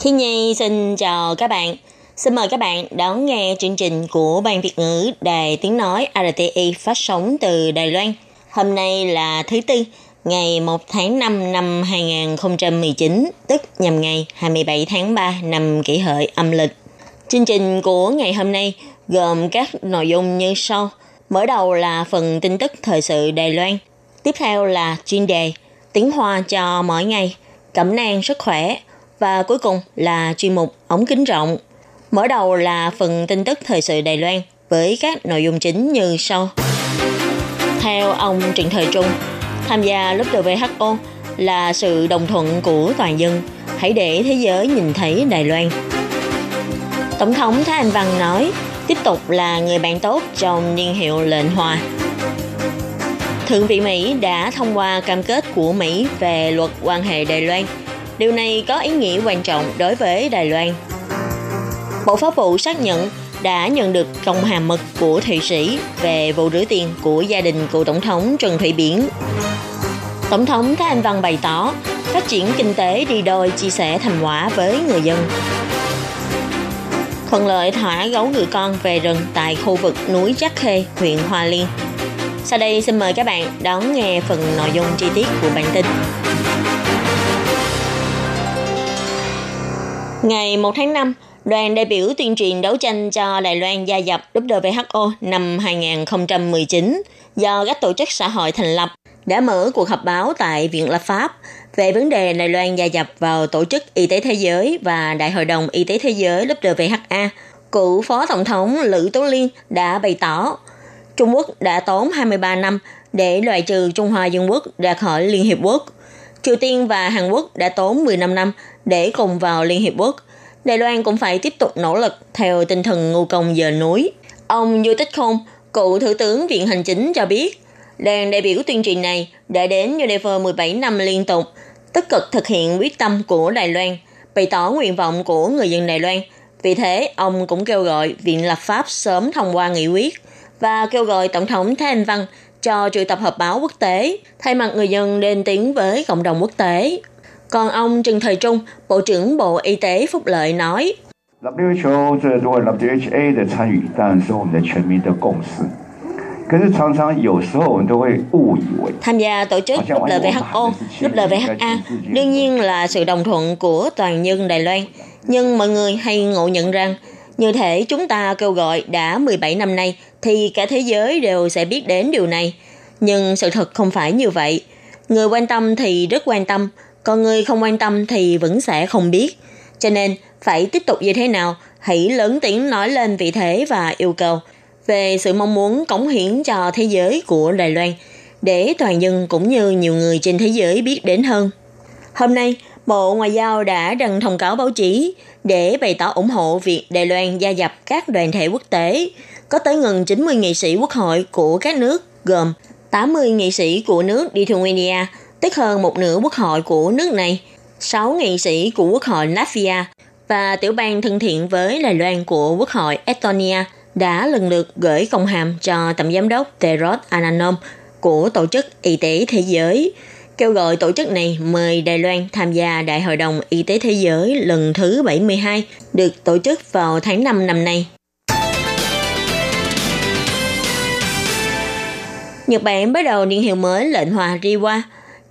Khi Nhi xin chào các bạn. Xin mời các bạn đón nghe chương trình của Ban Việt ngữ Đài Tiếng Nói RTI phát sóng từ Đài Loan. Hôm nay là thứ Tư, ngày 1 tháng 5 năm 2019, tức nhằm ngày 27 tháng 3 năm kỷ hợi âm lịch. Chương trình của ngày hôm nay gồm các nội dung như sau. Mở đầu là phần tin tức thời sự Đài Loan. Tiếp theo là chuyên đề tiếng Hoa cho mỗi ngày, cẩm nang sức khỏe và cuối cùng là chuyên mục ống kính rộng. Mở đầu là phần tin tức thời sự Đài Loan với các nội dung chính như sau. Theo ông Trịnh Thời Trung, tham gia lớp WHO là sự đồng thuận của toàn dân. Hãy để thế giới nhìn thấy Đài Loan. Tổng thống Thái Anh Văn nói, tiếp tục là người bạn tốt trong niên hiệu lệnh hòa. Thượng viện Mỹ đã thông qua cam kết của Mỹ về luật quan hệ Đài Loan. Điều này có ý nghĩa quan trọng đối với Đài Loan. Bộ Pháp vụ xác nhận đã nhận được công hàm mật của Thụy Sĩ về vụ rửa tiền của gia đình cựu Tổng thống Trần Thủy Biển. Tổng thống Thái Anh Văn bày tỏ phát triển kinh tế đi đôi chia sẻ thành quả với người dân. Thuận lợi thả gấu ngựa con về rừng tại khu vực núi Chắc Khê, huyện Hoa Liên. Sau đây xin mời các bạn đón nghe phần nội dung chi tiết của bản tin. Ngày 1 tháng 5, đoàn đại biểu tuyên truyền đấu tranh cho Đài Loan gia nhập WHO năm 2019 do các tổ chức xã hội thành lập đã mở cuộc họp báo tại Viện Lập pháp về vấn đề Đài Loan gia nhập vào Tổ chức Y tế Thế giới và Đại hội đồng Y tế Thế giới WHA. Cựu Phó Tổng thống Lữ Tố Liên đã bày tỏ Trung Quốc đã tốn 23 năm để loại trừ Trung Hoa Dân Quốc ra khỏi Liên Hiệp Quốc. Triều Tiên và Hàn Quốc đã tốn 15 năm để cùng vào Liên Hiệp Quốc. Đài Loan cũng phải tiếp tục nỗ lực theo tinh thần ngu công giờ núi. Ông Du Tích Khôn, cựu Thủ tướng Viện Hành Chính cho biết, đoàn đại biểu tuyên truyền này đã đến Geneva 17 năm liên tục, tích cực thực hiện quyết tâm của Đài Loan, bày tỏ nguyện vọng của người dân Đài Loan. Vì thế, ông cũng kêu gọi Viện Lập pháp sớm thông qua nghị quyết và kêu gọi Tổng thống Thái Anh Văn cho triệu tập họp báo quốc tế, thay mặt người dân lên tiếng với cộng đồng quốc tế. Còn ông Trần Thời Trung, Bộ trưởng Bộ Y tế Phúc Lợi nói, WHO 这如果 WHA 的参与，当然是我们的全民的共识。可是常常有时候我们都会误以为 tham gia tổ chức WHO, WHA đương nhiên là sự đồng thuận của toàn nhân Đài Loan. Nhưng mọi người hay ngộ nhận rằng, như thể chúng ta kêu gọi đã 17 năm nay thì cả thế giới đều sẽ biết đến điều này. Nhưng sự thật không phải như vậy. Người quan tâm thì rất quan tâm, còn người không quan tâm thì vẫn sẽ không biết. Cho nên, phải tiếp tục như thế nào, hãy lớn tiếng nói lên vị thế và yêu cầu về sự mong muốn cống hiến cho thế giới của Đài Loan, để toàn dân cũng như nhiều người trên thế giới biết đến hơn. Hôm nay, Bộ Ngoại giao đã đăng thông cáo báo chí để bày tỏ ủng hộ việc Đài Loan gia nhập các đoàn thể quốc tế. Có tới gần 90 nghị sĩ quốc hội của các nước gồm 80 nghị sĩ của nước Lithuania, tức hơn một nửa quốc hội của nước này, 6 nghị sĩ của quốc hội Latvia và tiểu bang thân thiện với Đài Loan của quốc hội Estonia đã lần lượt gửi công hàm cho tổng giám đốc Terod Ananom của Tổ chức Y tế Thế giới, kêu gọi tổ chức này mời Đài Loan tham gia Đại hội đồng Y tế Thế giới lần thứ 72 được tổ chức vào tháng 5 năm nay. Nhật Bản bắt đầu niên hiệu mới lệnh hòa Riwa.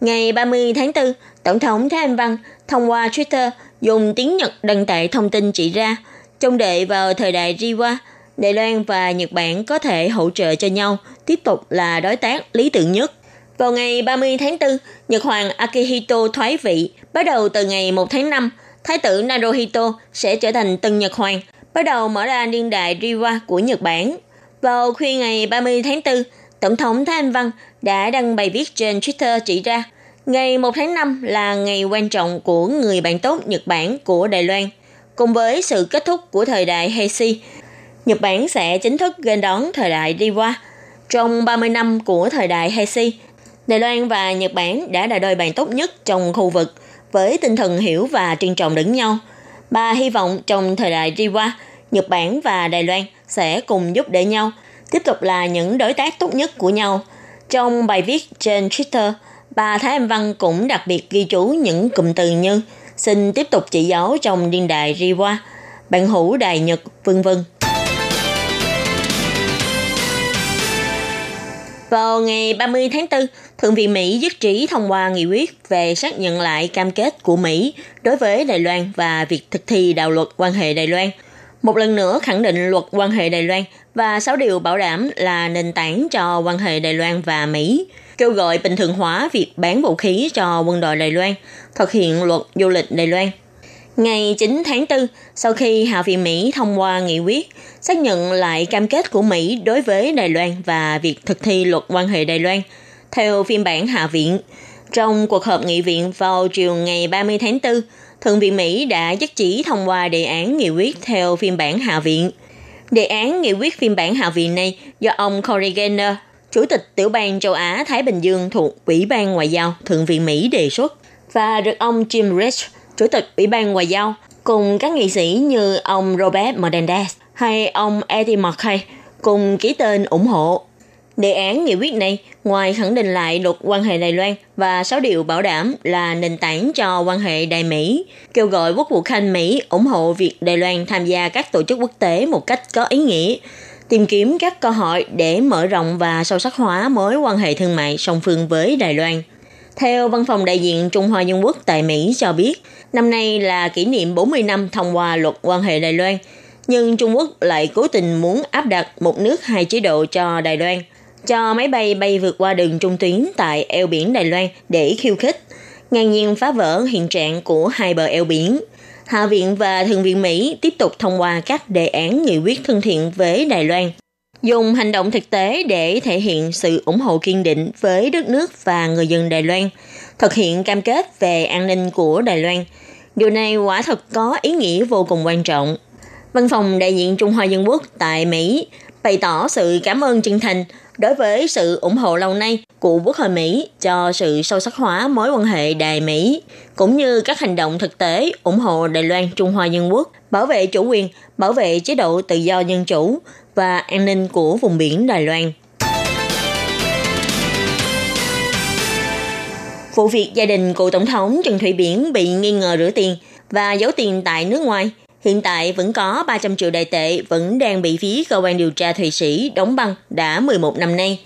Ngày 30 tháng 4, Tổng thống Thái Anh Văn thông qua Twitter dùng tiếng Nhật đăng tải thông tin chỉ ra, trong đệ vào thời đại Riwa, Đài Loan và Nhật Bản có thể hỗ trợ cho nhau, tiếp tục là đối tác lý tưởng nhất. Vào ngày 30 tháng 4, Nhật Hoàng Akihito thoái vị. Bắt đầu từ ngày 1 tháng 5, Thái tử Naruhito sẽ trở thành tân Nhật Hoàng, bắt đầu mở ra niên đại Riwa của Nhật Bản. Vào khuya ngày 30 tháng 4, Tổng thống Thái Anh Văn đã đăng bài viết trên Twitter chỉ ra Ngày 1 tháng 5 là ngày quan trọng của người bạn tốt Nhật Bản của Đài Loan. Cùng với sự kết thúc của thời đại Heisei, Nhật Bản sẽ chính thức nghênh đón thời đại Riwa. Trong 30 năm của thời đại Heisei, Đài Loan và Nhật Bản đã là đôi bạn tốt nhất trong khu vực với tinh thần hiểu và trân trọng lẫn nhau. Bà hy vọng trong thời đại đi qua, Nhật Bản và Đài Loan sẽ cùng giúp đỡ nhau, tiếp tục là những đối tác tốt nhất của nhau. Trong bài viết trên Twitter, bà Thái Anh Văn cũng đặc biệt ghi chú những cụm từ như xin tiếp tục chỉ giáo trong niên đại Riwa, bạn hữu đài Nhật, vân vân. Vào ngày 30 tháng 4, Thượng viện Mỹ nhất trí thông qua nghị quyết về xác nhận lại cam kết của Mỹ đối với Đài Loan và việc thực thi đạo luật quan hệ Đài Loan. Một lần nữa khẳng định luật quan hệ Đài Loan và 6 điều bảo đảm là nền tảng cho quan hệ Đài Loan và Mỹ, kêu gọi bình thường hóa việc bán vũ khí cho quân đội Đài Loan, thực hiện luật du lịch Đài Loan. Ngày 9 tháng 4, sau khi Hạ viện Mỹ thông qua nghị quyết xác nhận lại cam kết của Mỹ đối với Đài Loan và việc thực thi luật quan hệ Đài Loan, theo phiên bản Hạ viện, trong cuộc họp nghị viện vào chiều ngày 30 tháng 4, Thượng viện Mỹ đã nhất trí thông qua đề án nghị quyết theo phiên bản Hạ viện. Đề án nghị quyết phiên bản Hạ viện này do ông Cory Gaynor, Chủ tịch Tiểu bang châu Á Thái Bình Dương thuộc Ủy ban Ngoại giao Thượng viện Mỹ đề xuất và được ông Jim Rich, Chủ tịch Ủy ban Ngoại giao, cùng các nghị sĩ như ông Robert Menendez hay ông Eddie McKay cùng ký tên ủng hộ. Đề án nghị quyết này ngoài khẳng định lại luật quan hệ Đài Loan và 6 điều bảo đảm là nền tảng cho quan hệ Đài Mỹ, kêu gọi Quốc vụ Khanh Mỹ ủng hộ việc Đài Loan tham gia các tổ chức quốc tế một cách có ý nghĩa, tìm kiếm các cơ hội để mở rộng và sâu sắc hóa mối quan hệ thương mại song phương với Đài Loan. Theo Văn phòng đại diện Trung Hoa Dân Quốc tại Mỹ cho biết, năm nay là kỷ niệm 40 năm thông qua luật quan hệ Đài Loan, nhưng Trung Quốc lại cố tình muốn áp đặt một nước hai chế độ cho Đài Loan, cho máy bay bay vượt qua đường trung tuyến tại eo biển Đài Loan để khiêu khích, ngang nhiên phá vỡ hiện trạng của hai bờ eo biển. Hạ viện và Thượng viện Mỹ tiếp tục thông qua các đề án nghị quyết thân thiện với Đài Loan dùng hành động thực tế để thể hiện sự ủng hộ kiên định với đất nước và người dân Đài Loan, thực hiện cam kết về an ninh của Đài Loan. Điều này quả thật có ý nghĩa vô cùng quan trọng. Văn phòng đại diện Trung Hoa Dân Quốc tại Mỹ bày tỏ sự cảm ơn chân thành đối với sự ủng hộ lâu nay của Quốc hội Mỹ cho sự sâu sắc hóa mối quan hệ Đài Mỹ, cũng như các hành động thực tế ủng hộ Đài Loan Trung Hoa Dân Quốc, bảo vệ chủ quyền, bảo vệ chế độ tự do dân chủ và an ninh của vùng biển Đài Loan. Vụ việc gia đình cựu tổng thống Trần Thủy Biển bị nghi ngờ rửa tiền và giấu tiền tại nước ngoài Hiện tại vẫn có 300 triệu đại tệ vẫn đang bị phía cơ quan điều tra Thụy Sĩ đóng băng đã 11 năm nay.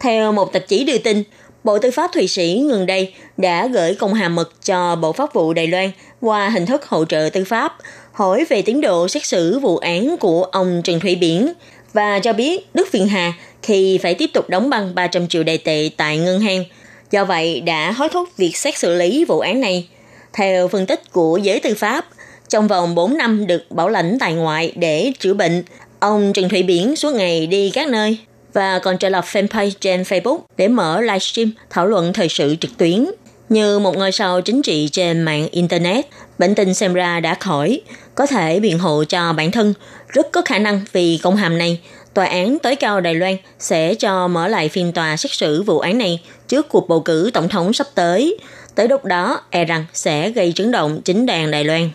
Theo một tạp chí đưa tin, Bộ Tư pháp Thụy Sĩ gần đây đã gửi công hàm mật cho Bộ Pháp vụ Đài Loan qua hình thức hỗ trợ tư pháp, hỏi về tiến độ xét xử vụ án của ông Trần Thủy Biển và cho biết Đức Phiên Hà thì phải tiếp tục đóng băng 300 triệu đại tệ tại ngân hàng. Do vậy đã hối thúc việc xét xử lý vụ án này. Theo phân tích của giới tư pháp, trong vòng 4 năm được bảo lãnh tại ngoại để chữa bệnh, ông Trần Thủy Biển suốt ngày đi các nơi và còn trở lập fanpage trên Facebook để mở livestream thảo luận thời sự trực tuyến. Như một ngôi sao chính trị trên mạng Internet, bệnh tình xem ra đã khỏi, có thể biện hộ cho bản thân. Rất có khả năng vì công hàm này, Tòa án tối cao Đài Loan sẽ cho mở lại phiên tòa xét xử vụ án này trước cuộc bầu cử tổng thống sắp tới. Tới lúc đó, e rằng sẽ gây chấn động chính đàn Đài Loan.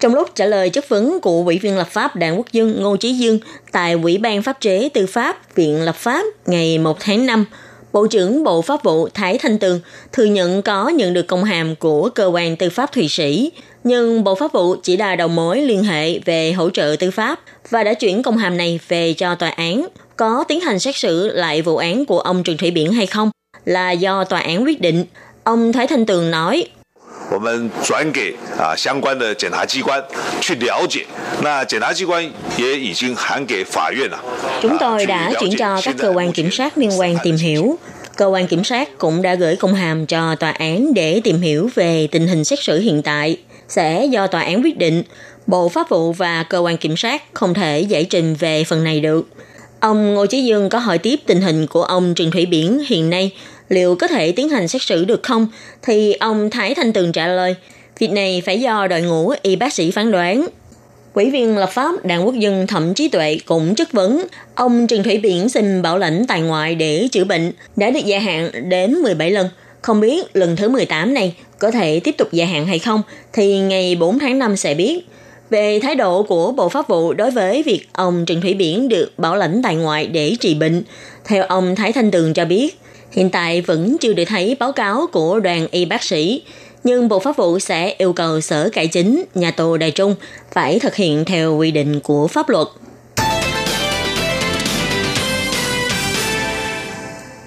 Trong lúc trả lời chất vấn của Ủy viên lập pháp Đảng Quốc Dương Ngô Chí Dương tại Ủy ban Pháp chế Tư pháp Viện Lập pháp ngày 1 tháng 5, Bộ trưởng Bộ Pháp vụ Thái Thanh Tường thừa nhận có nhận được công hàm của cơ quan tư pháp Thụy Sĩ, nhưng Bộ Pháp vụ chỉ là đầu mối liên hệ về hỗ trợ tư pháp và đã chuyển công hàm này về cho tòa án. Có tiến hành xét xử lại vụ án của ông Trần Thủy Biển hay không là do tòa án quyết định. Ông Thái Thanh Tường nói 我们转给啊相关的检察机关去了解。那检察机关也已经函给法院了。Chúng tôi đã chuyển cho các cơ quan kiểm sát liên quan tìm hiểu. Cơ quan kiểm sát cũng đã gửi công hàm cho tòa án để tìm hiểu về tình hình xét xử hiện tại. Sẽ do tòa án quyết định. Bộ Pháp vụ và cơ quan kiểm sát không thể giải trình về phần này được. Ông Ngô Chí Dương có hỏi tiếp tình hình của ông Trần Thủy Biển hiện nay liệu có thể tiến hành xét xử được không, thì ông Thái Thanh Tường trả lời, việc này phải do đội ngũ y bác sĩ phán đoán. Quỹ viên lập pháp Đảng Quốc dân Thẩm Trí Tuệ cũng chất vấn ông Trần Thủy Biển xin bảo lãnh tại ngoại để chữa bệnh đã được gia hạn đến 17 lần. Không biết lần thứ 18 này có thể tiếp tục gia hạn hay không thì ngày 4 tháng 5 sẽ biết. Về thái độ của Bộ Pháp vụ đối với việc ông Trần Thủy Biển được bảo lãnh tại ngoại để trị bệnh, theo ông Thái Thanh Tường cho biết, hiện tại vẫn chưa được thấy báo cáo của đoàn y bác sĩ, nhưng Bộ Pháp vụ sẽ yêu cầu Sở Cải Chính, nhà tù Đài Trung phải thực hiện theo quy định của pháp luật.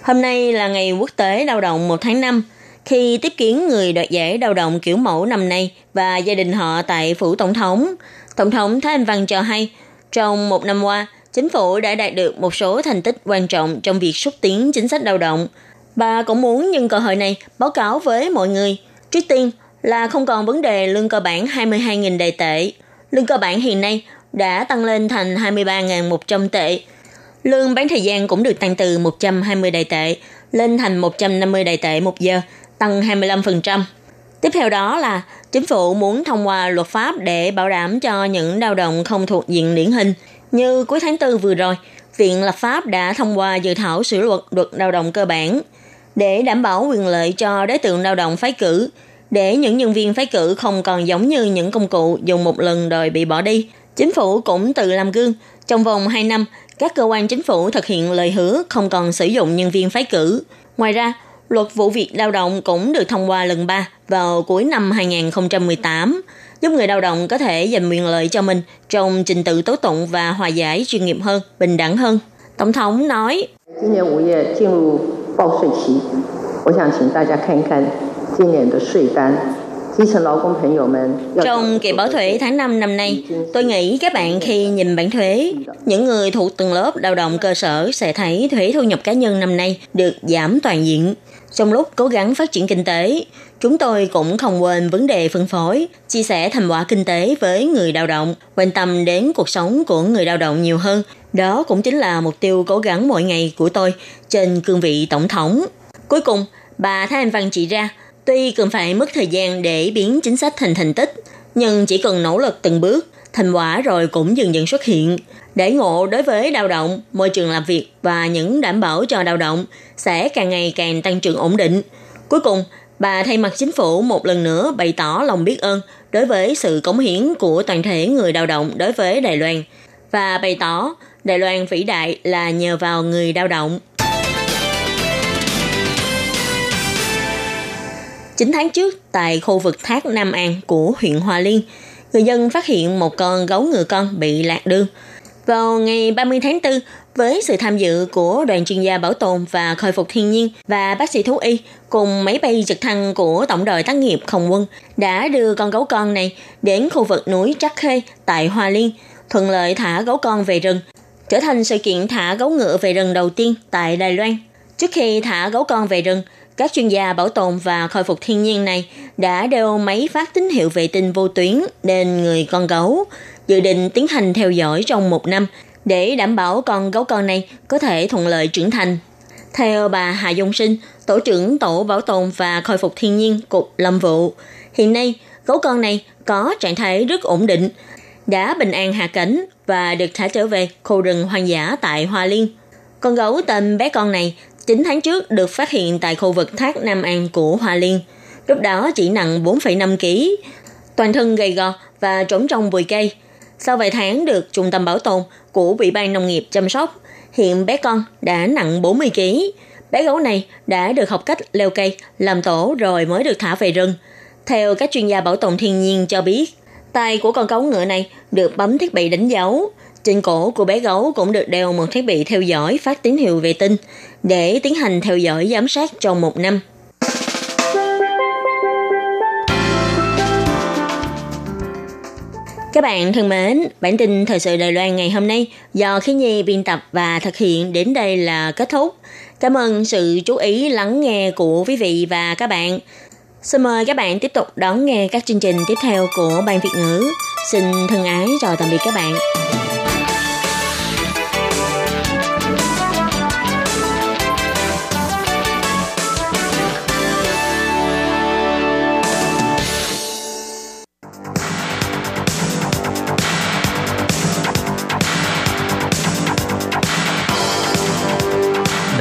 Hôm nay là ngày quốc tế lao động 1 tháng 5. Khi tiếp kiến người đoạt giải lao động kiểu mẫu năm nay và gia đình họ tại phủ tổng thống, Tổng thống Thái Anh Văn cho hay, trong một năm qua, chính phủ đã đạt được một số thành tích quan trọng trong việc xúc tiến chính sách lao động. Bà cũng muốn nhân cơ hội này báo cáo với mọi người. Trước tiên là không còn vấn đề lương cơ bản 22.000 đại tệ. Lương cơ bản hiện nay đã tăng lên thành 23.100 tệ. Lương bán thời gian cũng được tăng từ 120 đại tệ lên thành 150 đại tệ một giờ, tăng 25%. Tiếp theo đó là chính phủ muốn thông qua luật pháp để bảo đảm cho những lao động không thuộc diện điển hình. Như cuối tháng 4 vừa rồi, Viện lập pháp đã thông qua dự thảo sửa luật luật lao động cơ bản để đảm bảo quyền lợi cho đối tượng lao động phái cử, để những nhân viên phái cử không còn giống như những công cụ dùng một lần rồi bị bỏ đi. Chính phủ cũng tự làm gương. Trong vòng 2 năm, các cơ quan chính phủ thực hiện lời hứa không còn sử dụng nhân viên phái cử. Ngoài ra, luật vụ việc lao động cũng được thông qua lần 3 vào cuối năm 2018, giúp người lao động có thể giành quyền lợi cho mình trong trình tự tố tụng và hòa giải chuyên nghiệp hơn, bình đẳng hơn. Tổng thống nói, trong kỳ báo thuế tháng 5 năm nay, tôi nghĩ các bạn khi nhìn bản thuế, những người thuộc từng lớp lao động cơ sở sẽ thấy thuế thu nhập cá nhân năm nay được giảm toàn diện. Trong lúc cố gắng phát triển kinh tế, chúng tôi cũng không quên vấn đề phân phối, chia sẻ thành quả kinh tế với người lao động, quan tâm đến cuộc sống của người lao động nhiều hơn. Đó cũng chính là mục tiêu cố gắng mỗi ngày của tôi trên cương vị tổng thống. Cuối cùng, bà Thái Anh Văn chỉ ra, tuy cần phải mất thời gian để biến chính sách thành thành tích, nhưng chỉ cần nỗ lực từng bước, thành quả rồi cũng dần dần xuất hiện. Để ngộ đối với lao động, môi trường làm việc và những đảm bảo cho lao động sẽ càng ngày càng tăng trưởng ổn định. Cuối cùng, bà thay mặt chính phủ một lần nữa bày tỏ lòng biết ơn đối với sự cống hiến của toàn thể người lao động đối với Đài Loan và bày tỏ Đài Loan vĩ đại là nhờ vào người lao động. 9 tháng trước, tại khu vực thác Nam An của huyện Hòa Liên, người dân phát hiện một con gấu ngựa con bị lạc đường. Vào ngày 30 tháng 4, với sự tham dự của đoàn chuyên gia bảo tồn và khôi phục thiên nhiên và bác sĩ thú y cùng máy bay trực thăng của tổng đội tác nghiệp không quân đã đưa con gấu con này đến khu vực núi Trắc Khê tại Hoa Liên, thuận lợi thả gấu con về rừng, trở thành sự kiện thả gấu ngựa về rừng đầu tiên tại Đài Loan. Trước khi thả gấu con về rừng, các chuyên gia bảo tồn và khôi phục thiên nhiên này đã đeo máy phát tín hiệu vệ tinh vô tuyến lên người con gấu, dự định tiến hành theo dõi trong một năm để đảm bảo con gấu con này có thể thuận lợi trưởng thành. Theo bà Hà Dung Sinh, Tổ trưởng Tổ Bảo tồn và Khôi phục Thiên nhiên Cục Lâm vụ, hiện nay gấu con này có trạng thái rất ổn định, đã bình an hạ cánh và được thả trở về khu rừng hoang dã tại Hoa Liên. Con gấu tên bé con này 9 tháng trước được phát hiện tại khu vực thác Nam An của Hoa Liên. Lúc đó chỉ nặng 4,5 kg, toàn thân gầy gò và trốn trong bụi cây. Sau vài tháng được trung tâm bảo tồn của Ủy ban Nông nghiệp chăm sóc, hiện bé con đã nặng 40 kg. Bé gấu này đã được học cách leo cây, làm tổ rồi mới được thả về rừng. Theo các chuyên gia bảo tồn thiên nhiên cho biết, tay của con gấu ngựa này được bấm thiết bị đánh dấu. Trên cổ của bé gấu cũng được đeo một thiết bị theo dõi phát tín hiệu vệ tinh để tiến hành theo dõi giám sát trong một năm. Các bạn thân mến, bản tin thời sự Đài Loan ngày hôm nay do Khí Nhi biên tập và thực hiện đến đây là kết thúc. Cảm ơn sự chú ý lắng nghe của quý vị và các bạn. Xin mời các bạn tiếp tục đón nghe các chương trình tiếp theo của Ban Việt ngữ. Xin thân ái chào tạm biệt các bạn.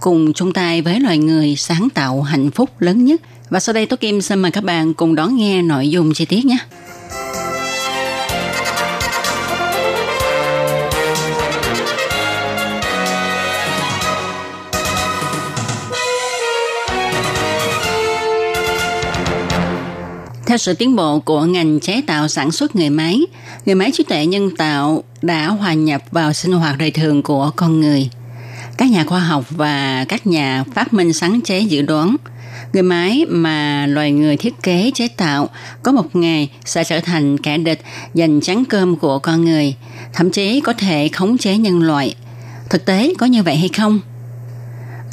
cùng chung tay với loài người sáng tạo hạnh phúc lớn nhất. Và sau đây Tố Kim xin mời các bạn cùng đón nghe nội dung chi tiết nhé. Theo sự tiến bộ của ngành chế tạo sản xuất người máy, người máy trí tuệ nhân tạo đã hòa nhập vào sinh hoạt đời thường của con người. Các nhà khoa học và các nhà phát minh sáng chế dự đoán, người máy mà loài người thiết kế chế tạo có một ngày sẽ trở thành kẻ địch giành chán cơm của con người, thậm chí có thể khống chế nhân loại. Thực tế có như vậy hay không?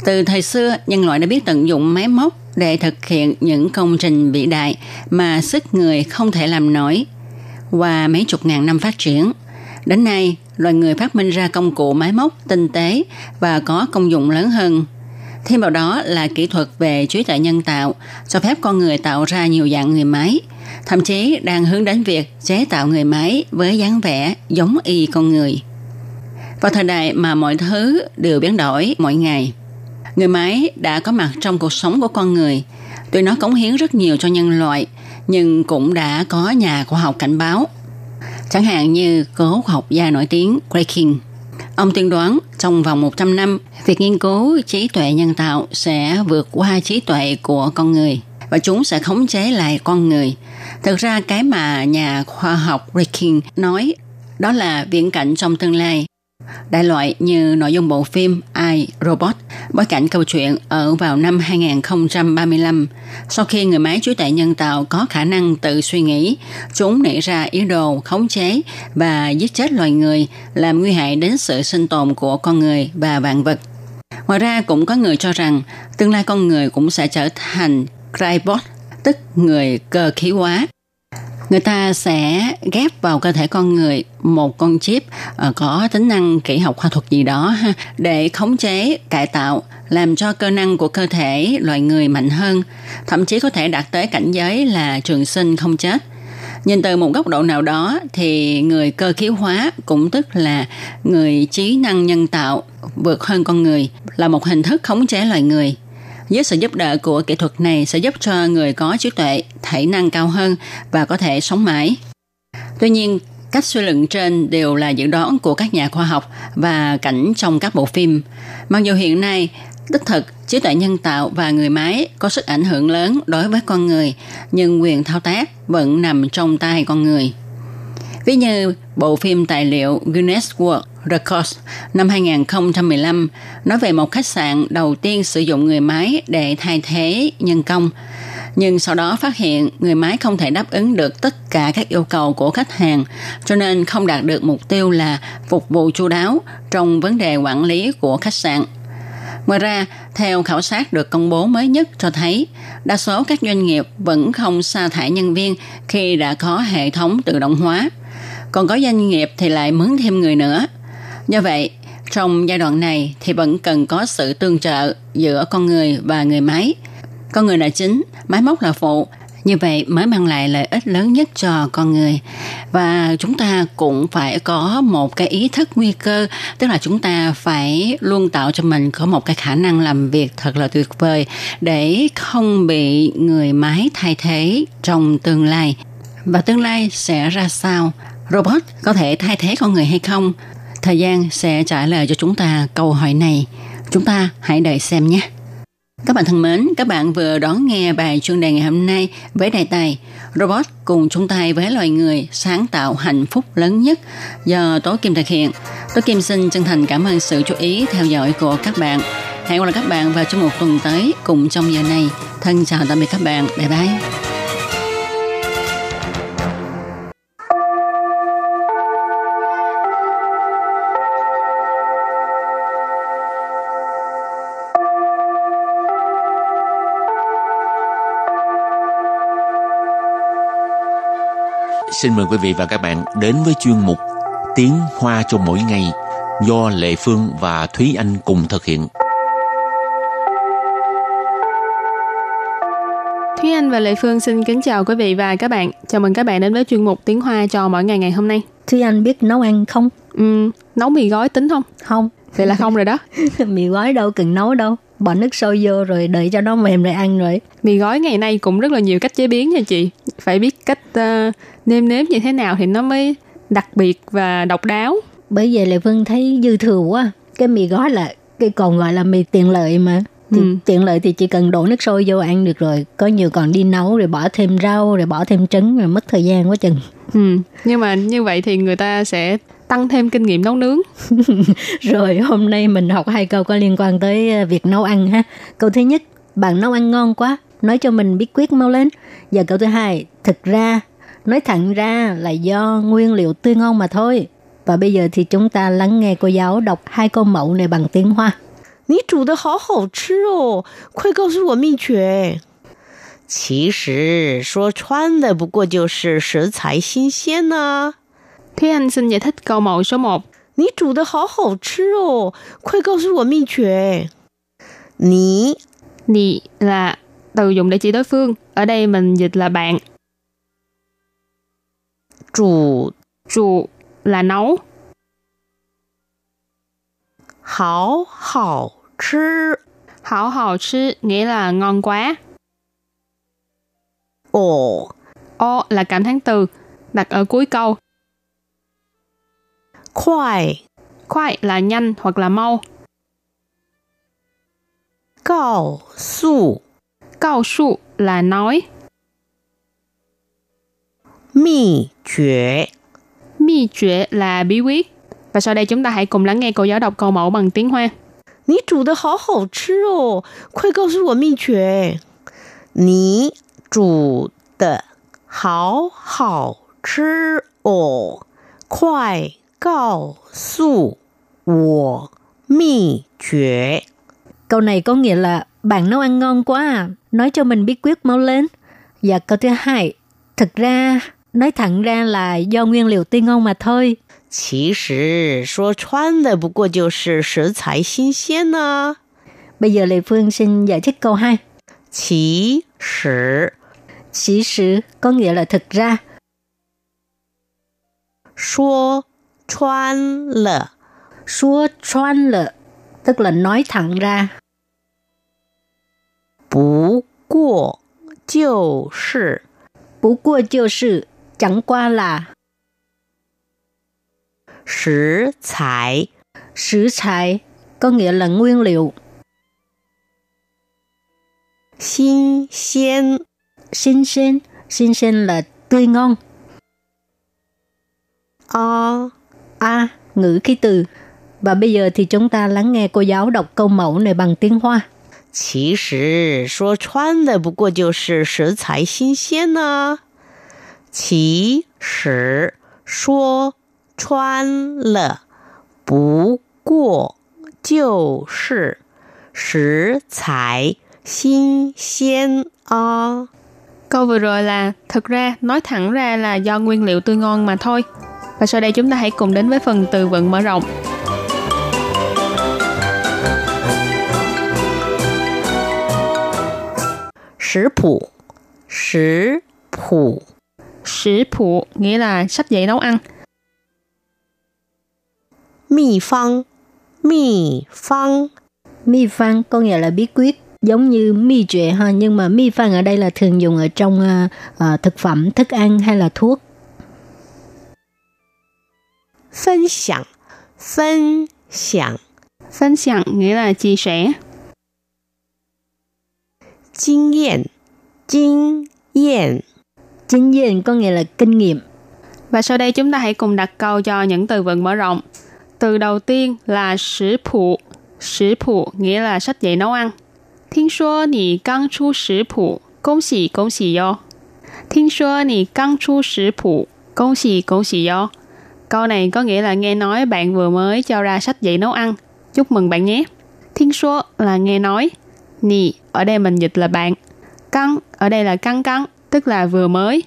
Từ thời xưa, nhân loại đã biết tận dụng máy móc để thực hiện những công trình vĩ đại mà sức người không thể làm nổi. Qua mấy chục ngàn năm phát triển, đến nay loài người phát minh ra công cụ máy móc tinh tế và có công dụng lớn hơn. Thêm vào đó là kỹ thuật về trí tuệ nhân tạo, cho phép con người tạo ra nhiều dạng người máy, thậm chí đang hướng đến việc chế tạo người máy với dáng vẻ giống y con người. Vào thời đại mà mọi thứ đều biến đổi mỗi ngày, người máy đã có mặt trong cuộc sống của con người. Tuy nó cống hiến rất nhiều cho nhân loại, nhưng cũng đã có nhà khoa học cảnh báo. Chẳng hạn như cố học gia nổi tiếng Craig King. Ông tiên đoán trong vòng 100 năm, việc nghiên cứu trí tuệ nhân tạo sẽ vượt qua trí tuệ của con người và chúng sẽ khống chế lại con người. Thực ra cái mà nhà khoa học King nói đó là viễn cảnh trong tương lai Đại loại như nội dung bộ phim I, Robot, bối cảnh câu chuyện ở vào năm 2035. Sau khi người máy trí tuệ nhân tạo có khả năng tự suy nghĩ, chúng nảy ra ý đồ khống chế và giết chết loài người, làm nguy hại đến sự sinh tồn của con người và vạn vật. Ngoài ra cũng có người cho rằng tương lai con người cũng sẽ trở thành Crybot, tức người cơ khí hóa, người ta sẽ ghép vào cơ thể con người một con chip ờ, có tính năng kỹ học khoa thuật gì đó ha, để khống chế cải tạo làm cho cơ năng của cơ thể loài người mạnh hơn. Thậm chí có thể đạt tới cảnh giới là trường sinh không chết. Nhìn từ một góc độ nào đó thì người cơ khí hóa cũng tức là người trí năng nhân tạo vượt hơn con người là một hình thức khống chế loài người với sự giúp đỡ của kỹ thuật này sẽ giúp cho người có trí tuệ, thể năng cao hơn và có thể sống mãi. Tuy nhiên, cách suy luận trên đều là dự đoán của các nhà khoa học và cảnh trong các bộ phim. Mặc dù hiện nay, đích thực, trí tuệ nhân tạo và người máy có sức ảnh hưởng lớn đối với con người, nhưng quyền thao tác vẫn nằm trong tay con người. Ví như bộ phim tài liệu Guinness World Records năm 2015 nói về một khách sạn đầu tiên sử dụng người máy để thay thế nhân công. Nhưng sau đó phát hiện người máy không thể đáp ứng được tất cả các yêu cầu của khách hàng, cho nên không đạt được mục tiêu là phục vụ chu đáo trong vấn đề quản lý của khách sạn. Ngoài ra, theo khảo sát được công bố mới nhất cho thấy, đa số các doanh nghiệp vẫn không sa thải nhân viên khi đã có hệ thống tự động hóa. Còn có doanh nghiệp thì lại mướn thêm người nữa – Do vậy, trong giai đoạn này thì vẫn cần có sự tương trợ giữa con người và người máy. Con người là chính, máy móc là phụ. Như vậy mới mang lại lợi ích lớn nhất cho con người. Và chúng ta cũng phải có một cái ý thức nguy cơ, tức là chúng ta phải luôn tạo cho mình có một cái khả năng làm việc thật là tuyệt vời để không bị người máy thay thế trong tương lai. Và tương lai sẽ ra sao? Robot có thể thay thế con người hay không? Thời gian sẽ trả lời cho chúng ta câu hỏi này. Chúng ta hãy đợi xem nhé. Các bạn thân mến, các bạn vừa đón nghe bài chuyên đề ngày hôm nay với đề tài Robot cùng chung tay với loài người sáng tạo hạnh phúc lớn nhất do Tố Kim thực hiện. Tố Kim xin chân thành cảm ơn sự chú ý theo dõi của các bạn. Hẹn gặp lại các bạn vào trong một tuần tới cùng trong giờ này. Thân chào tạm biệt các bạn. Bye bye. Xin mời quý vị và các bạn đến với chuyên mục Tiếng Hoa cho mỗi ngày do Lệ Phương và Thúy Anh cùng thực hiện. Thúy Anh và Lệ Phương xin kính chào quý vị và các bạn. Chào mừng các bạn đến với chuyên mục Tiếng Hoa cho mỗi ngày ngày hôm nay. Thúy Anh biết nấu ăn không? Ừ, nấu mì gói tính không? Không. Vậy là không rồi đó. mì gói đâu cần nấu đâu. Bỏ nước sôi vô rồi đợi cho nó mềm rồi ăn rồi. Mì gói ngày nay cũng rất là nhiều cách chế biến nha chị. Phải biết cách uh, nêm nếm như thế nào thì nó mới đặc biệt và độc đáo. Bởi vậy Lệ Phương thấy dư thừa quá. Cái mì gói là cái còn gọi là mì tiện lợi mà thì ừ. tiện lợi thì chỉ cần đổ nước sôi vô ăn được rồi có nhiều còn đi nấu rồi bỏ thêm rau rồi bỏ thêm trứng rồi mất thời gian quá chừng ừ. nhưng mà như vậy thì người ta sẽ tăng thêm kinh nghiệm nấu nướng rồi hôm nay mình học hai câu có liên quan tới ờ, việc nấu ăn ha câu thứ nhất bạn nấu ăn ngon quá nói cho mình biết quyết mau lên và câu thứ hai thực ra nói thẳng ra là do nguyên liệu tươi ngon mà thôi và bây giờ thì chúng ta lắng nghe cô giáo đọc hai câu mẫu này bằng tiếng hoa 你煮的好好吃哦，快告诉我秘诀。其实说穿了，不过就是食材新鲜呢、啊。 Thúy Anh xin giải thích câu mẫu số 1. Nì chủ de hào hào chứ ồ, quay gao sư wo mi quế. Nì. Nì là từ dùng để chỉ đối phương. Ở đây mình dịch là bạn. Chủ. Chủ là nấu. Hào hào chứ. Hào hào chứ nghĩa là ngon quá. Ồ. Ồ là cảm thán từ đặt ở cuối câu Khoai Khoai là nhanh hoặc là mau. Cao su Cao su là nói. Mì quyết Mi chuyện là bí quyết. Và sau đây chúng ta hãy cùng lắng nghe cô giáo đọc câu mẫu bằng tiếng Hoa. 你煮的好好吃哦，快告诉我秘诀。你煮的好好吃哦，快 告诉我秘诀。 Câu này có nghĩa là bạn nấu ăn ngon quá à, nói cho mình bí quyết mau lên. Và câu thứ hai, thực ra nói thẳng ra là do nguyên liệu tươi ngon mà thôi. 其实说穿了，不过就是食材新鲜呢、 Bây giờ Lê Phương xin giải thích câu 2. 其实 Chỉ sự có nghĩa là thực ra. 说穿了 Xua choan lợ, tức là nói thẳng ra. 不过就是。 Bú qua chiêu sự, chẳng qua là 食材 sử材, có nghĩa là nguyên liệu. 新鲜 Xinh xên, xinh xên là tươi ngon. 啊 A, ngữ khí từ. Và bây giờ thì chúng ta lắng nghe cô giáo đọc câu mẫu này bằng tiếng Hoa. 其实说穿了，不过就是食材新鲜呢、其实说穿了，不过就是食材新鲜啊。 Câu vừa rồi là thực ra, nói thẳng ra là do nguyên liệu tươi ngon mà thôi. Và sau đây chúng ta hãy cùng đến với phần từ vựng mở rộng. Sử phụ. Sử phụ. Sử phụ nghĩa là sách dạy nấu ăn. Mì phong Mì phong mì phan có nghĩa là bí quyết giống như mì trệ ha nhưng mà mì phan ở đây là thường dùng ở trong uh, uh, thực phẩm thức ăn hay là thuốc. 分享，分享， Phân享nghĩa là chia sẻ. 经验，经验， Chính diện có nghĩa là kinh nghiệm. Và sau đây chúng ta hãy cùng đặt câu cho những từ vựng mở rộng. Từ đầu tiên là sử phụ. Sử phụ nghĩa là sách dạy nấu ăn. 听说你刚出食谱，恭喜恭喜哟！听说你刚出食谱，恭喜恭喜哟 ！Câu này có nghĩa là nghe nói bạn vừa mới cho ra sách dạy nấu ăn. Chúc mừng bạn nhé. Thiên số là nghe nói. Nì ở đây mình dịch là bạn. Căng ở đây là căng căng, tức là vừa mới.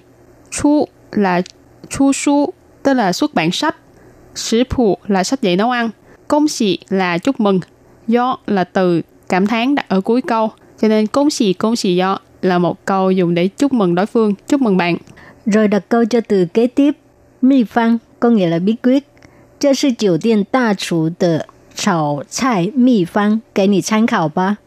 Chu là chu su tức là xuất bản sách, sử phụ là sách dạy nấu ăn, công sĩ là chúc mừng, do là từ cảm thán đặt ở cuối câu, cho nên công sĩ công sĩ do là một câu dùng để chúc mừng đối phương, chúc mừng bạn. Rồi đặt câu cho từ kế tiếp, mi phăng có nghĩa là bí quyết. 这是酒店大厨的炒菜秘方，给你参考吧。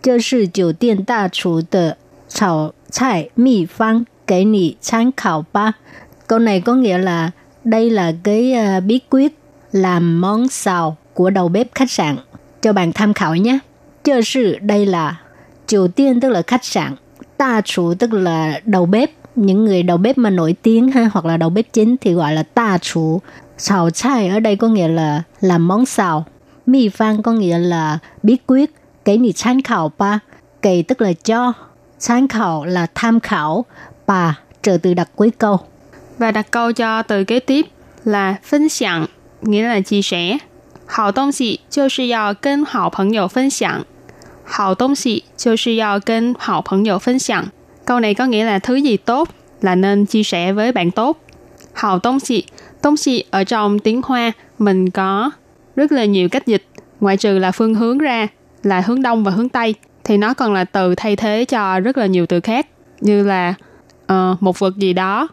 这是酒店大厨的炒菜秘方，给你参考吧。Câu này có nghĩa là đây là cái uh, bí quyết làm món xào của đầu bếp khách sạn. Cho bạn tham khảo nhé. Chơ sư đây là Triều Tiên tức là khách sạn, ta chủ tức là đầu bếp, những người đầu bếp mà nổi tiếng ha hoặc là đầu bếp chính thì gọi là ta chủ. Xào chai ở đây có nghĩa là làm món xào. Mi phan có nghĩa là bí quyết. Cái ni tham khảo ba. Cái tức là cho. Tham khảo là tham khảo. Bà trợ từ đặt cuối câu. Và đặt câu cho từ kế tiếp là phân享, nghĩa là chia sẻ. Hảo 东西就是要跟好朋友分享。好东西就是要跟好朋友分享。 Câu này có nghĩa là thứ gì tốt là nên chia sẻ với bạn tốt. Hào tông xị, Tông xị ở trong tiếng Hoa mình có rất là nhiều cách dịch, ngoại trừ là phương hướng ra là hướng đông và hướng tây thì nó còn là từ thay thế cho rất là nhiều từ khác như là uh, một vật gì đó.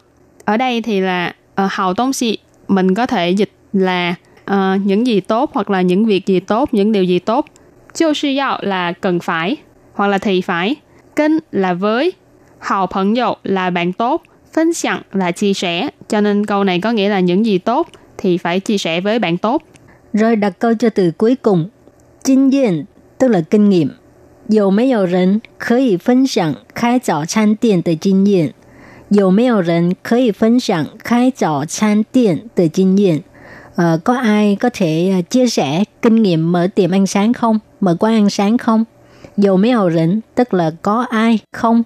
Ở đây thì là uh, hào tông xị mình có thể dịch là uh, những gì tốt hoặc là những việc gì tốt, những điều gì tốt. Chiêu sư yào là cần phải hoặc là thì phải. kinh là với, hào phận dụ là bạn tốt, phân享là chia sẻ, cho nên câu này có nghĩa là những gì tốt thì phải chia sẻ với bạn tốt. Rồi đặt câu cho từ cuối cùng. Kinh nghiệm tức là kinh nghiệm. 有没有人可以分享开早餐店的经验？有没有人可以分享开早餐店的经验？Ờ, có ai có thể uh, chia sẻ kinh nghiệm mở tiệm ăn sáng không? Mở quán ăn sáng không? Dầu mấy hầu rỉnh tức là có ai không?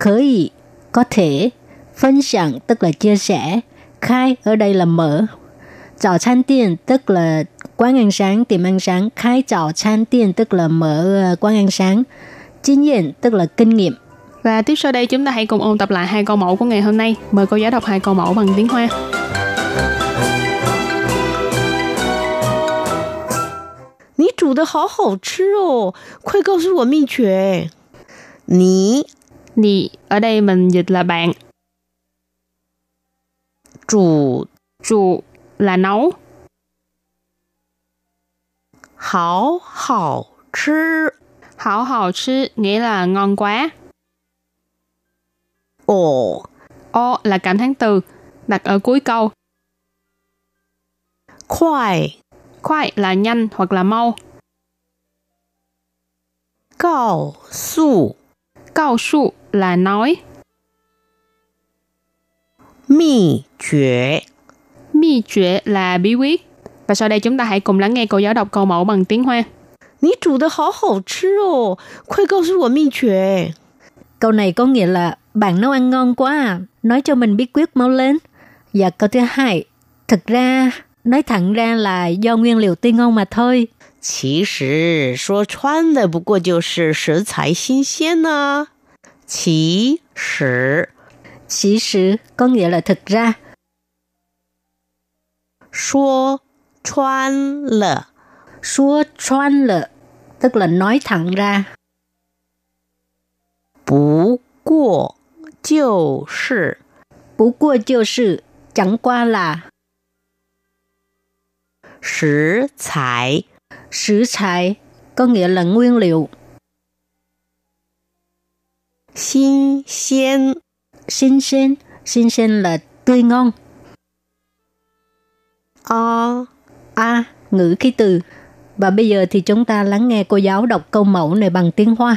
Khởi ý, có thể phân享tức là chia sẻ, khai ở đây là mở. Chào餐店 tức là quán ăn sáng, tiệm ăn sáng, khai chào 餐店 tức là mở ờ, quán ăn sáng. Kinh nghiệm tức là kinh nghiệm. Và tiếp sau đây chúng ta hãy cùng ôn tập lại hai câu mẫu của ngày hôm nay. Mời cô giáo đọc hai câu mẫu bằng tiếng Hoa. 你煮的好好吃哦，快告诉我秘诀。你 Nì ở đây mình dịch là bạn. Chủ, chủ là nấu. Hảo hảo chứ. Hảo hảo chứ nghĩa là ngon quá. Ồ. Ồ là cảm thán từ, đặt ở cuối câu. Khoai. Khoai là nhanh hoặc là mau. Cao su. Cao su là nói. 秘诀 Mi chuyện là bí quyết. Và sau đây chúng ta hãy cùng lắng nghe cô giáo đọc câu mẫu bằng tiếng Hoa. 你煮的好好吃哦，快告诉我秘诀。 Câu này có nghĩa là bạn nấu ăn ngon quá à, nói cho mình bí quyết mau lên. Và câu thứ hai, thực ra nói thẳng ra là do nguyên liệu tươi ngon mà thôi. 其实说穿了，不过就是食材新鲜呢、 Chí sử Chí sử có nghĩa là thực ra. Số choan lợ Số choan lợ tức là nói thẳng ra. Bú qua chiêu sự Bú qua chiêu sự chẳng qua là. Sử thải Sử thải có nghĩa là nguyên liệu 新鲜 Xinh xên, xinh xên là tươi ngon. 啊 A, ngữ khí từ. Và bây giờ thì chúng ta lắng nghe cô giáo đọc câu mẫu này bằng tiếng Hoa.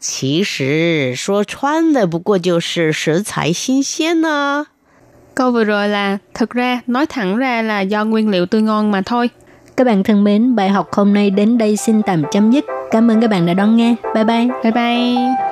其实说穿了，不过就是食材新鲜呢、 Câu vừa rồi là thực ra, nói thẳng ra là do nguyên liệu tươi ngon mà thôi. Các bạn thân mến, bài học hôm nay đến đây xin tạm chấm dứt. Cảm ơn các bạn đã đón nghe. Bye bye. Bye bye.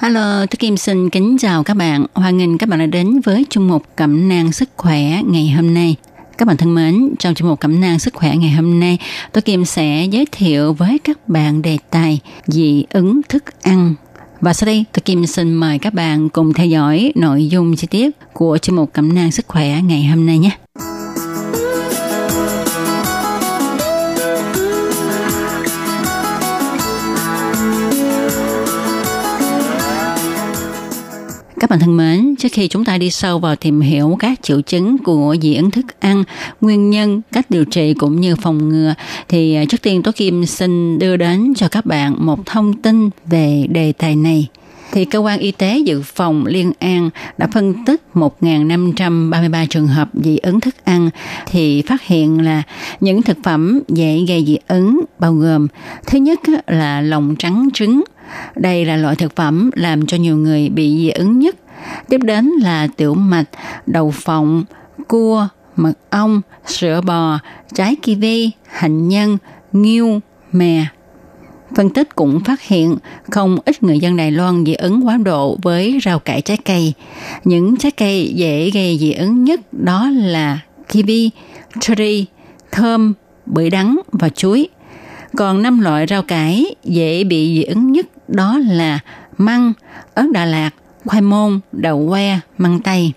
Hello, tôi Kim xin kính chào các bạn. Hoan nghênh các bạn đã đến với chung mục Cẩm nang sức khỏe ngày hôm nay. Các bạn thân mến, trong chương mục Cẩm nang sức khỏe ngày hôm nay, tôi Kim sẽ giới thiệu với các bạn đề tài dị ứng thức ăn. Và sau đây, tôi Kim xin mời các bạn cùng theo dõi nội dung chi tiết của chương mục Cẩm nang sức khỏe ngày hôm nay nhé. Các bạn thân mến, trước khi chúng ta đi sâu vào tìm hiểu các triệu chứng của dị ứng thức ăn, nguyên nhân, cách điều trị cũng như phòng ngừa, thì à, trước tiên Tố Kim xin đưa đến cho các bạn một thông tin về đề tài này. Thì cơ quan y tế dự phòng Liên An đã phân tích 1.533 trường hợp dị ứng thức ăn thì phát hiện là những thực phẩm dễ gây dị ứng bao gồm thứ nhất là lòng trắng trứng, đây là loại thực phẩm làm cho nhiều người bị dị ứng nhất. Tiếp đến là tiểu mạch, đậu phộng, cua, mật ong, sữa bò, trái kiwi, hạnh nhân, nghiêu, mè. Phân tích cũng phát hiện không ít người dân Đài Loan dị ứng quá độ với rau cải trái cây. Những trái cây dễ gây dị ứng nhất đó là kiwi, cherry, thơm, bưởi đắng và chuối. Còn năm loại rau cải dễ bị dị ứng nhất đó là măng, ớt Đà Lạt, khoai môn, đậu que, măng tây.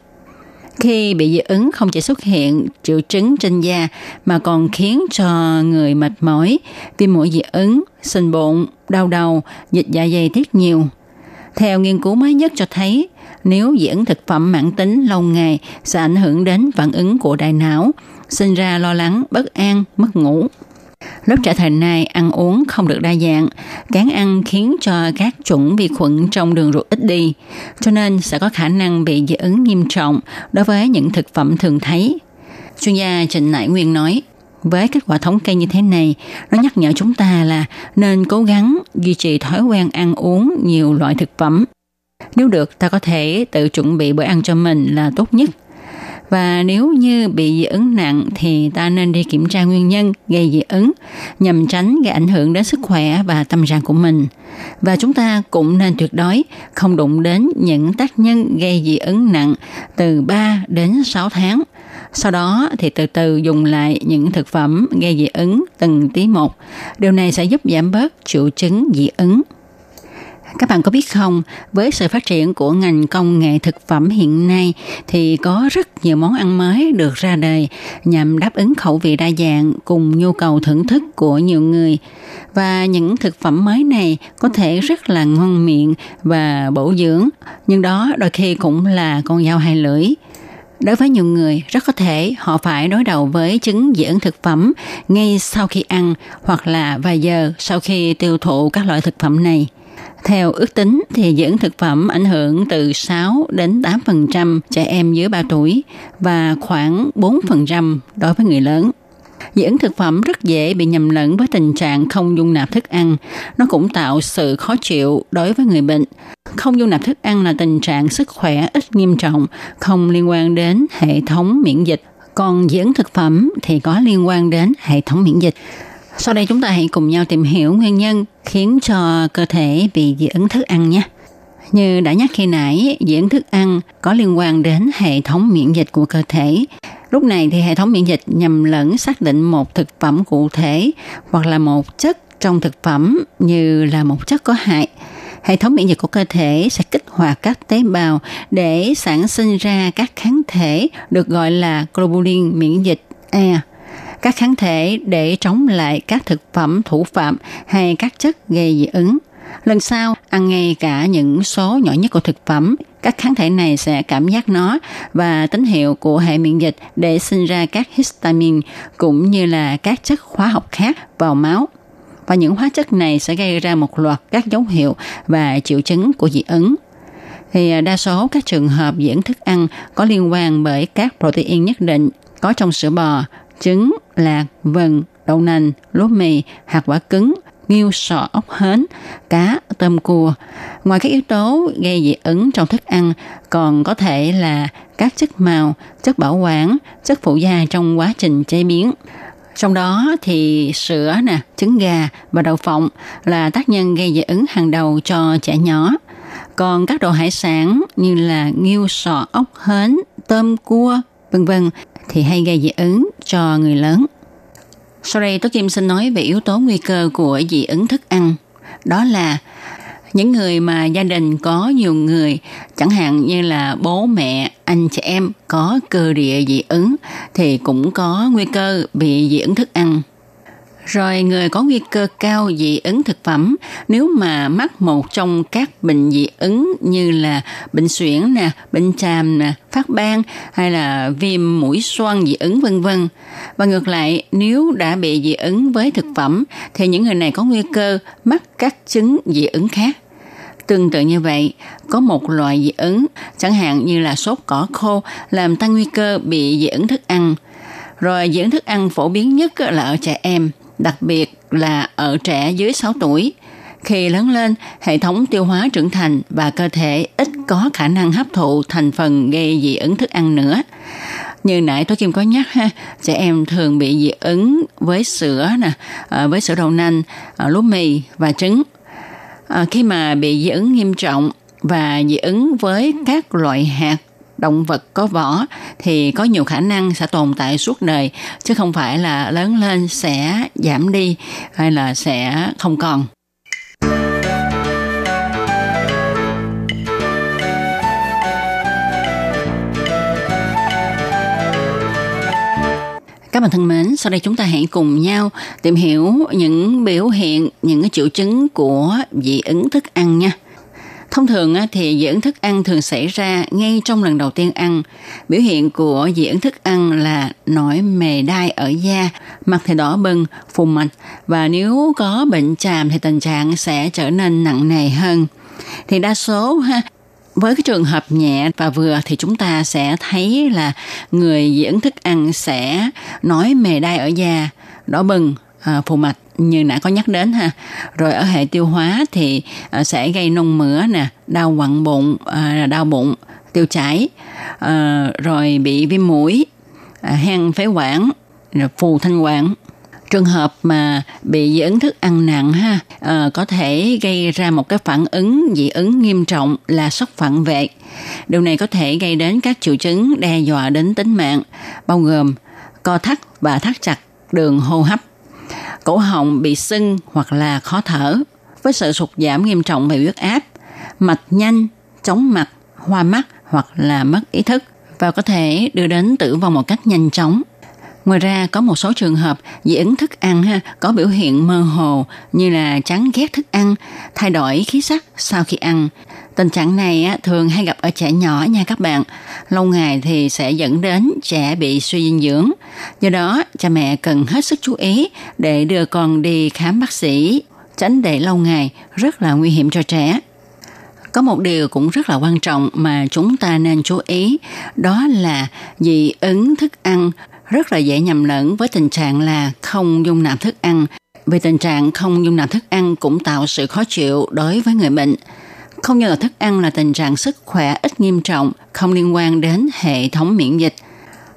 Khi bị dị ứng không chỉ xuất hiện triệu chứng trên da mà còn khiến cho người mệt mỏi, viêm mũi dị ứng, sình bụng, đau đầu, dịch dạ dày tiết nhiều. Theo nghiên cứu mới nhất cho thấy, nếu dị ứng thực phẩm mãn tính lâu ngày sẽ ảnh hưởng đến phản ứng của đại não, sinh ra lo lắng, bất an, mất ngủ. Lớp trẻ thời nay ăn uống không được đa dạng, kén ăn khiến cho các chủng vi khuẩn trong đường ruột ít đi, cho nên sẽ có khả năng bị dị ứng nghiêm trọng đối với những thực phẩm thường thấy. Chuyên gia Trịnh Nại Nguyên nói, với kết quả thống kê như thế này, nó nhắc nhở chúng ta là nên cố gắng duy trì thói quen ăn uống nhiều loại thực phẩm. Nếu được, ta có thể tự chuẩn bị bữa ăn cho mình là tốt nhất. Và nếu như bị dị ứng nặng thì ta nên đi kiểm tra nguyên nhân gây dị ứng, nhằm tránh gây ảnh hưởng đến sức khỏe và tâm trạng của mình. Và chúng ta cũng nên tuyệt đối không đụng đến những tác nhân gây dị ứng nặng từ 3 đến 6 tháng. Sau đó thì từ từ dùng lại những thực phẩm gây dị ứng từng tí một. Điều này sẽ giúp giảm bớt triệu chứng dị ứng. Các bạn có biết không, với sự phát triển của ngành công nghệ thực phẩm hiện nay thì có rất nhiều món ăn mới được ra đời nhằm đáp ứng khẩu vị đa dạng cùng nhu cầu thưởng thức của nhiều người. Và những thực phẩm mới này có thể rất là ngon miệng và bổ dưỡng, nhưng đó đôi khi cũng là con dao hai lưỡi. Đối với nhiều người, rất có thể họ phải đối đầu với chứng dị ứng thực phẩm ngay sau khi ăn hoặc là vài giờ sau khi tiêu thụ các loại thực phẩm này. Theo ước tính thì dưỡng thực phẩm ảnh hưởng từ 6 đến 8% trẻ em dưới 3 tuổi và khoảng 4% đối với người lớn. Dị ứng thực phẩm rất dễ bị nhầm lẫn với tình trạng không dung nạp thức ăn. Nó cũng tạo sự khó chịu đối với người bệnh. Không dung nạp thức ăn là tình trạng sức khỏe ít nghiêm trọng, không liên quan đến hệ thống miễn dịch. Còn dị ứng thực phẩm thì có liên quan đến hệ thống miễn dịch. Sau đây chúng ta hãy cùng nhau tìm hiểu nguyên nhân khiến cho cơ thể bị dị ứng thức ăn nhé. Như đã nhắc khi nãy, dị ứng thức ăn có liên quan đến hệ thống miễn dịch của cơ thể. Lúc này thì hệ thống miễn dịch nhầm lẫn xác định một thực phẩm cụ thể hoặc là một chất trong thực phẩm như là một chất có hại. Hệ thống miễn dịch của cơ thể sẽ kích hoạt các tế bào để sản sinh ra các kháng thể được gọi là globulin miễn dịch E các kháng thể để chống lại các thực phẩm thủ phạm hay các chất gây dị ứng. Lần sau, ăn ngay cả những số nhỏ nhất của thực phẩm, các kháng thể này sẽ cảm giác nó và tín hiệu của hệ miễn dịch để sinh ra các histamine cũng như là các chất hóa học khác vào máu. Và những hóa chất này sẽ gây ra một loạt các dấu hiệu và triệu chứng của dị ứng. Thì à, đa số các trường hợp diễn thức ăn có liên quan bởi các protein nhất định có trong sữa bò, trứng, lạc, vừng, đậu nành, lúa mì, hạt quả cứng, nghiêu sọ ốc hến, cá, tôm cua. Ngoài các yếu tố gây dị ứng trong thức ăn, còn có thể là các chất màu, chất bảo quản, chất phụ gia trong quá trình chế biến. Trong đó thì sữa nè, trứng gà và đậu phộng là tác nhân gây dị ứng hàng đầu cho trẻ nhỏ. Còn các đồ hải sản như là nghiêu sọ ốc hến, tôm cua, vân vân thì hay gây dị ứng cho người lớn. Sau đây Tố Kim xin nói về yếu tố nguy cơ của dị ứng thức ăn. Đó là những người mà gia đình có nhiều người, chẳng hạn như là bố mẹ, anh chị em có cơ địa dị ứng thì cũng có nguy cơ bị dị ứng thức ăn. Rồi người có nguy cơ cao dị ứng thực phẩm nếu mà mắc một trong các bệnh dị ứng như là bệnh suyễn nè, bệnh tràm nè, phát ban hay là viêm mũi xoang dị ứng vân vân. Và ngược lại, nếu đã bị dị ứng với thực phẩm thì những người này có nguy cơ mắc các chứng dị ứng khác. Tương tự như vậy, có một loại dị ứng, chẳng hạn như là sốt cỏ khô làm tăng nguy cơ bị dị ứng thức ăn. Rồi dị ứng thức ăn phổ biến nhất là ở trẻ em, đặc biệt là ở trẻ dưới 6 tuổi. Khi lớn lên, hệ thống tiêu hóa trưởng thành và cơ thể ít có khả năng hấp thụ thành phần gây dị ứng thức ăn nữa. Như nãy tôi Kim có nhắc ha, trẻ em thường bị dị ứng với sữa nè, à, với sữa đậu nành, à, lúa mì và trứng. À, khi mà bị dị ứng nghiêm trọng và dị ứng với các loại hạt động vật có vỏ thì có nhiều khả năng sẽ tồn tại suốt đời chứ không phải là lớn lên sẽ giảm đi hay là sẽ không còn. Các bạn thân mến, sau đây chúng ta hãy cùng nhau tìm hiểu những biểu hiện, những cái triệu chứng của dị ứng thức ăn nha. Thông thường thì dị ứng thức ăn thường xảy ra ngay trong lần đầu tiên ăn. Biểu hiện của dị ứng thức ăn là nổi mề đai ở da, mặt thì đỏ bừng, phù mạch và nếu có bệnh tràm thì tình trạng sẽ trở nên nặng nề hơn. Thì đa số ha với cái trường hợp nhẹ và vừa thì chúng ta sẽ thấy là người dị ứng thức ăn sẽ nói mề đai ở da, đỏ bừng, à, phù mạch như đã có nhắc đến ha. Rồi ở hệ tiêu hóa thì à, sẽ gây nôn mửa nè, đau quặn bụng, à, đau bụng, tiêu chảy, à, rồi bị viêm mũi, à, hen phế quản, rồi phù thanh quản. Trường hợp mà bị dị ứng thức ăn nặng ha à, có thể gây ra một cái phản ứng dị ứng nghiêm trọng là sốc phản vệ. Điều này có thể gây đến các triệu chứng đe dọa đến tính mạng bao gồm co thắt và thắt chặt đường hô hấp cổ họng bị sưng hoặc là khó thở với sự sụt giảm nghiêm trọng về huyết áp mạch nhanh chóng mặt hoa mắt hoặc là mất ý thức và có thể đưa đến tử vong một cách nhanh chóng Ngoài ra có một số trường hợp dị ứng thức ăn ha, có biểu hiện mơ hồ như là chán ghét thức ăn, thay đổi khí sắc sau khi ăn. Tình trạng này á, thường hay gặp ở trẻ nhỏ nha các bạn. Lâu ngày thì sẽ dẫn đến trẻ bị suy dinh dưỡng. Do đó, cha mẹ cần hết sức chú ý để đưa con đi khám bác sĩ, tránh để lâu ngày rất là nguy hiểm cho trẻ. Có một điều cũng rất là quan trọng mà chúng ta nên chú ý, đó là dị ứng thức ăn rất là dễ nhầm lẫn với tình trạng là không dung nạp thức ăn. Vì tình trạng không dung nạp thức ăn cũng tạo sự khó chịu đối với người bệnh. Không dung nạp thức ăn là tình trạng sức khỏe ít nghiêm trọng, không liên quan đến hệ thống miễn dịch.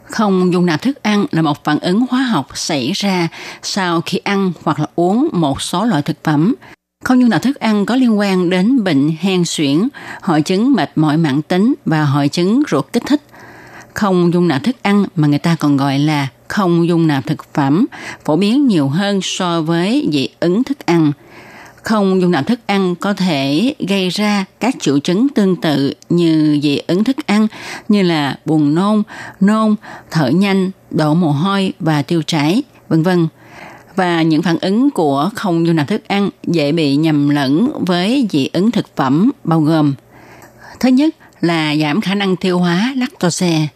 Không dung nạp thức ăn là một phản ứng hóa học xảy ra sau khi ăn hoặc là uống một số loại thực phẩm. Không dung nạp thức ăn có liên quan đến bệnh hen suyễn, hội chứng mệt mỏi mãn tính và hội chứng ruột kích thích không dung nạp thức ăn mà người ta còn gọi là không dung nạp thực phẩm phổ biến nhiều hơn so với dị ứng thức ăn. Không dung nạp thức ăn có thể gây ra các triệu chứng tương tự như dị ứng thức ăn như là buồn nôn, nôn, thở nhanh, đổ mồ hôi và tiêu chảy, vân vân. và những phản ứng của không dung nạp thức ăn dễ bị nhầm lẫn với dị ứng thực phẩm bao gồm thứ nhất là giảm khả năng tiêu hóa lactose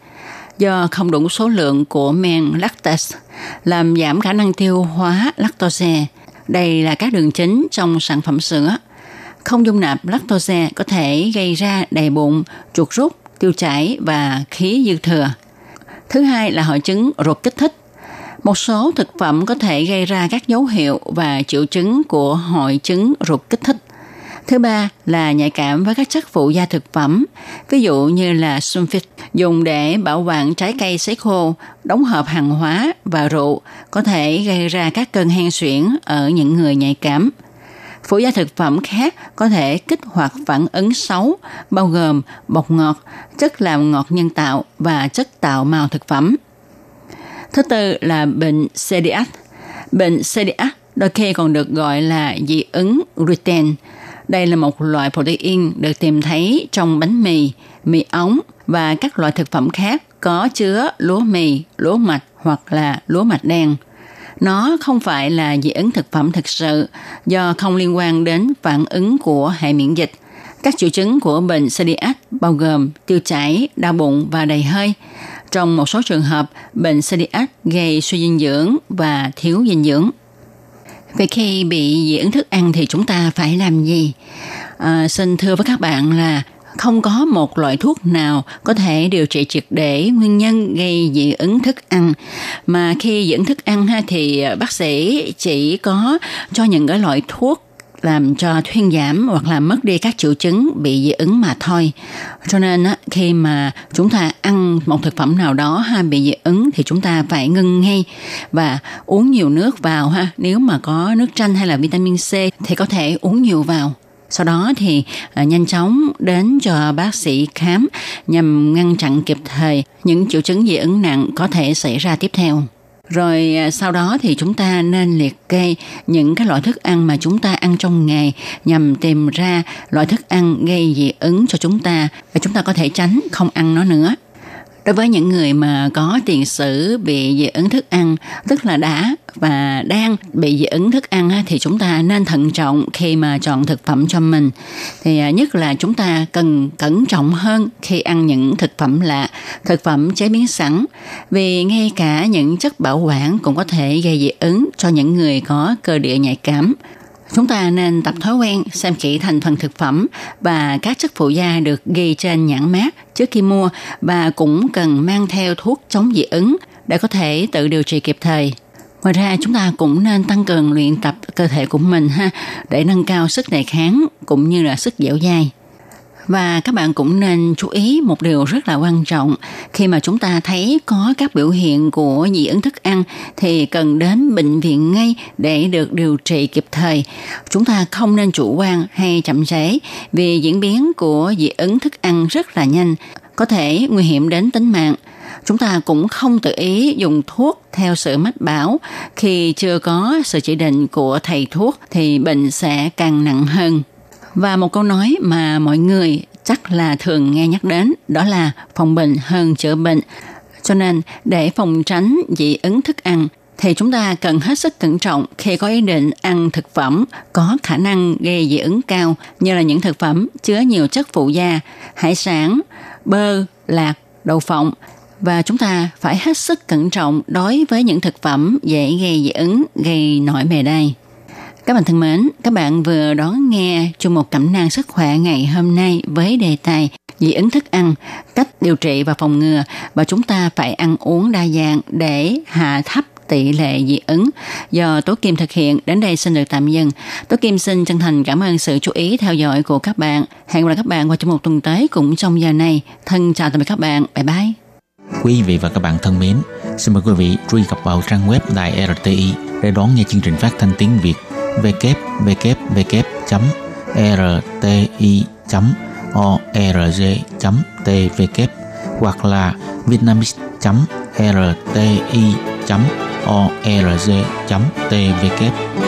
do không đủ số lượng của men lactase làm giảm khả năng tiêu hóa lactose. Đây là các đường chính trong sản phẩm sữa. Không dung nạp lactose có thể gây ra đầy bụng, chuột rút, tiêu chảy và khí dư thừa. Thứ hai là hội chứng ruột kích thích. Một số thực phẩm có thể gây ra các dấu hiệu và triệu chứng của hội chứng ruột kích thích. Thứ ba là nhạy cảm với các chất phụ gia thực phẩm, ví dụ như là sulfit dùng để bảo quản trái cây sấy khô, đóng hộp hàng hóa và rượu có thể gây ra các cơn hen suyễn ở những người nhạy cảm. Phụ gia thực phẩm khác có thể kích hoạt phản ứng xấu, bao gồm bột ngọt, chất làm ngọt nhân tạo và chất tạo màu thực phẩm. Thứ tư là bệnh celiac. Bệnh celiac đôi khi còn được gọi là dị ứng gluten. Đây là một loại protein được tìm thấy trong bánh mì, mì ống và các loại thực phẩm khác có chứa lúa mì, lúa mạch hoặc là lúa mạch đen. Nó không phải là dị ứng thực phẩm thực sự do không liên quan đến phản ứng của hệ miễn dịch. Các triệu chứng của bệnh celiac bao gồm tiêu chảy, đau bụng và đầy hơi. Trong một số trường hợp, bệnh celiac gây suy dinh dưỡng và thiếu dinh dưỡng. Vậy khi bị dị ứng thức ăn thì chúng ta phải làm gì? À, xin thưa với các bạn là không có một loại thuốc nào có thể điều trị triệt để nguyên nhân gây dị ứng thức ăn mà khi dị ứng thức ăn ha thì bác sĩ chỉ có cho những cái loại thuốc làm cho thuyên giảm hoặc là mất đi các triệu chứng bị dị ứng mà thôi. Cho nên á, khi mà chúng ta ăn một thực phẩm nào đó ha bị dị ứng thì chúng ta phải ngưng ngay và uống nhiều nước vào ha. Nếu mà có nước chanh hay là vitamin C thì có thể uống nhiều vào. Sau đó thì à, nhanh chóng đến cho bác sĩ khám nhằm ngăn chặn kịp thời những triệu chứng dị ứng nặng có thể xảy ra tiếp theo. Rồi à, sau đó thì chúng ta nên liệt kê những cái loại thức ăn mà chúng ta ăn trong ngày nhằm tìm ra loại thức ăn gây dị ứng cho chúng ta, và chúng ta có thể tránh không ăn nó nữa. Đối với những người mà có tiền sử bị dị ứng thức ăn, tức là đã và đang bị dị ứng thức ăn thì chúng ta nên thận trọng khi mà chọn thực phẩm cho mình. Thì à, nhất là chúng ta cần cẩn trọng hơn khi ăn những thực phẩm lạ, thực phẩm chế biến sẵn, vì ngay cả những chất bảo quản cũng có thể gây dị ứng cho những người có cơ địa nhạy cảm. Chúng ta nên tập thói quen xem kỹ thành phần thực phẩm và các chất phụ gia được ghi trên nhãn mát trước khi mua và cũng cần mang theo thuốc chống dị ứng để có thể tự điều trị kịp thời. Ngoài ra, chúng ta cũng nên tăng cường luyện tập cơ thể của mình ha, để nâng cao sức đề kháng cũng như là sức dẻo dai. Và các bạn cũng nên chú ý một điều rất là quan trọng. Khi mà chúng ta thấy có các biểu hiện của dị ứng thức ăn thì cần đến bệnh viện ngay để được điều trị kịp thời. Chúng ta không nên chủ quan hay chậm trễ vì diễn biến của dị ứng thức ăn rất là nhanh, có thể nguy hiểm đến tính mạng. Chúng ta cũng không tự ý dùng thuốc theo sự mách bảo. Khi chưa có sự chỉ định của thầy thuốc thì bệnh sẽ càng nặng hơn và một câu nói mà mọi người chắc là thường nghe nhắc đến đó là phòng bệnh hơn chữa bệnh. Cho nên để phòng tránh dị ứng thức ăn thì chúng ta cần hết sức cẩn trọng khi có ý định ăn thực phẩm có khả năng gây dị ứng cao như là những thực phẩm chứa nhiều chất phụ gia, hải sản, bơ, lạc, đậu phộng và chúng ta phải hết sức cẩn trọng đối với những thực phẩm dễ gây dị ứng, gây nổi mề đay. Các bạn thân mến, các bạn vừa đón nghe chung một cẩm nang sức khỏe ngày hôm nay với đề tài dị ứng thức ăn, cách điều trị và phòng ngừa và chúng ta phải ăn uống đa dạng để hạ thấp tỷ lệ dị ứng do Tố Kim thực hiện. Đến đây xin được tạm dừng. Tố Kim xin chân thành cảm ơn sự chú ý theo dõi của các bạn. Hẹn gặp lại các bạn vào trong một tuần tới cũng trong giờ này. Thân chào tạm biệt các bạn. Bye bye. Quý vị và các bạn thân mến, xin mời quý vị truy cập vào trang web Đài RTI để đón nghe chương trình phát thanh tiếng Việt www.rti.org.tv hoặc là vietnamese.rti.org.tv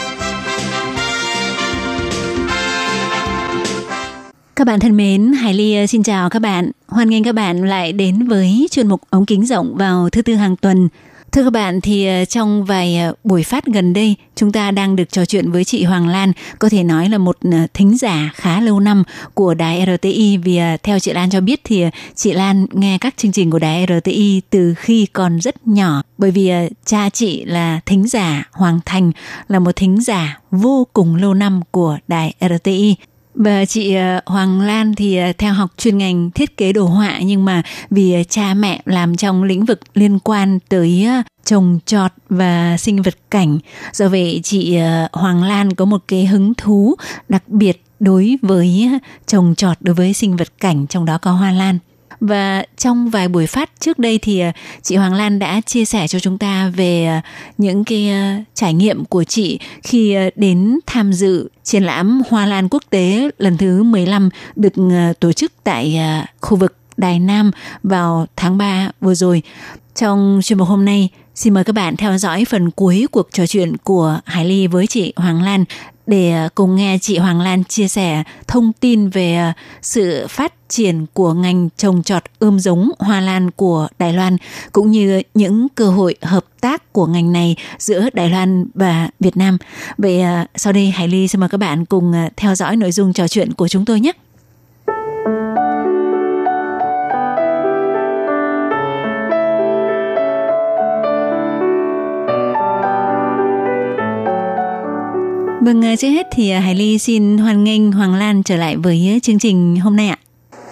Các bạn thân mến, Hải Ly ờ, xin chào các bạn. Hoan nghênh các bạn lại đến với chuyên mục ống kính rộng vào thứ tư hàng tuần. Thưa các bạn, thì ờ, trong vài ờ, buổi phát gần đây, chúng ta đang được trò chuyện với chị Hoàng Lan, có thể nói là một thính giả khá lâu năm của đài RTI vì theo chị Lan cho biết thì chị Lan nghe các chương trình của đài RTI từ khi còn rất nhỏ bởi vì cha chị là thính giả Hoàng Thành là một thính giả vô cùng lâu năm của đài RTI và chị ờ, Hoàng Lan thì ờ, theo học chuyên ngành thiết kế đồ họa nhưng mà vì ờ, cha mẹ làm trong lĩnh vực liên quan tới trồng trọt và sinh vật cảnh. Do vậy chị Hoàng Lan có một cái hứng thú đặc biệt đối với trồng trọt đối với sinh vật cảnh, trong đó có hoa lan. Và trong vài buổi phát trước đây thì à, chị Hoàng Lan đã chia sẻ cho chúng ta về à, những cái à, trải nghiệm của chị khi đến tham dự triển lãm Hoa Lan quốc tế lần thứ 15 được tổ chức tại khu vực Đài Nam vào tháng 3 vừa rồi. Trong chuyên mục hôm nay, xin mời các bạn theo dõi phần cuối cuộc trò chuyện của Hải Ly với chị Hoàng Lan để à, cùng nghe chị Hoàng Lan chia sẻ thông tin về à, sự phát triển của ngành trồng trọt ươm giống hoa lan của Đài Loan, cũng như những cơ hội hợp tác của ngành này giữa Đài Loan và Việt Nam. Vậy à, sau đây Hải Ly xin mời các bạn cùng theo dõi nội dung trò chuyện của chúng tôi nhé. Vâng, trước hết thì à, Hải Ly xin hoan nghênh Hoàng Lan trở lại với chương trình hôm nay ạ.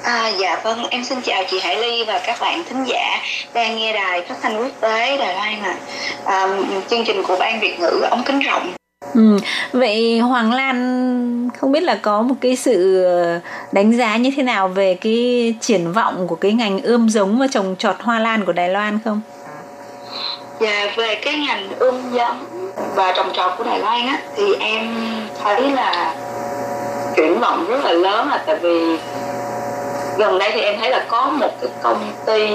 À, dạ vâng, em xin chào chị Hải Ly và các bạn thính giả đang nghe đài phát thanh quốc tế Đài Loan ạ. À. À, chương trình của Ban Việt ngữ ống kính rộng. Ừ, vậy Hoàng Lan không biết là có một cái sự đánh giá như thế nào về cái triển vọng của cái ngành ươm giống và trồng trọt hoa lan của Đài Loan không? Dạ về cái ngành ươm giống và trồng trọt của Đài Loan á thì em thấy là triển vọng rất là lớn là tại vì gần đây thì em thấy là có một cái công ty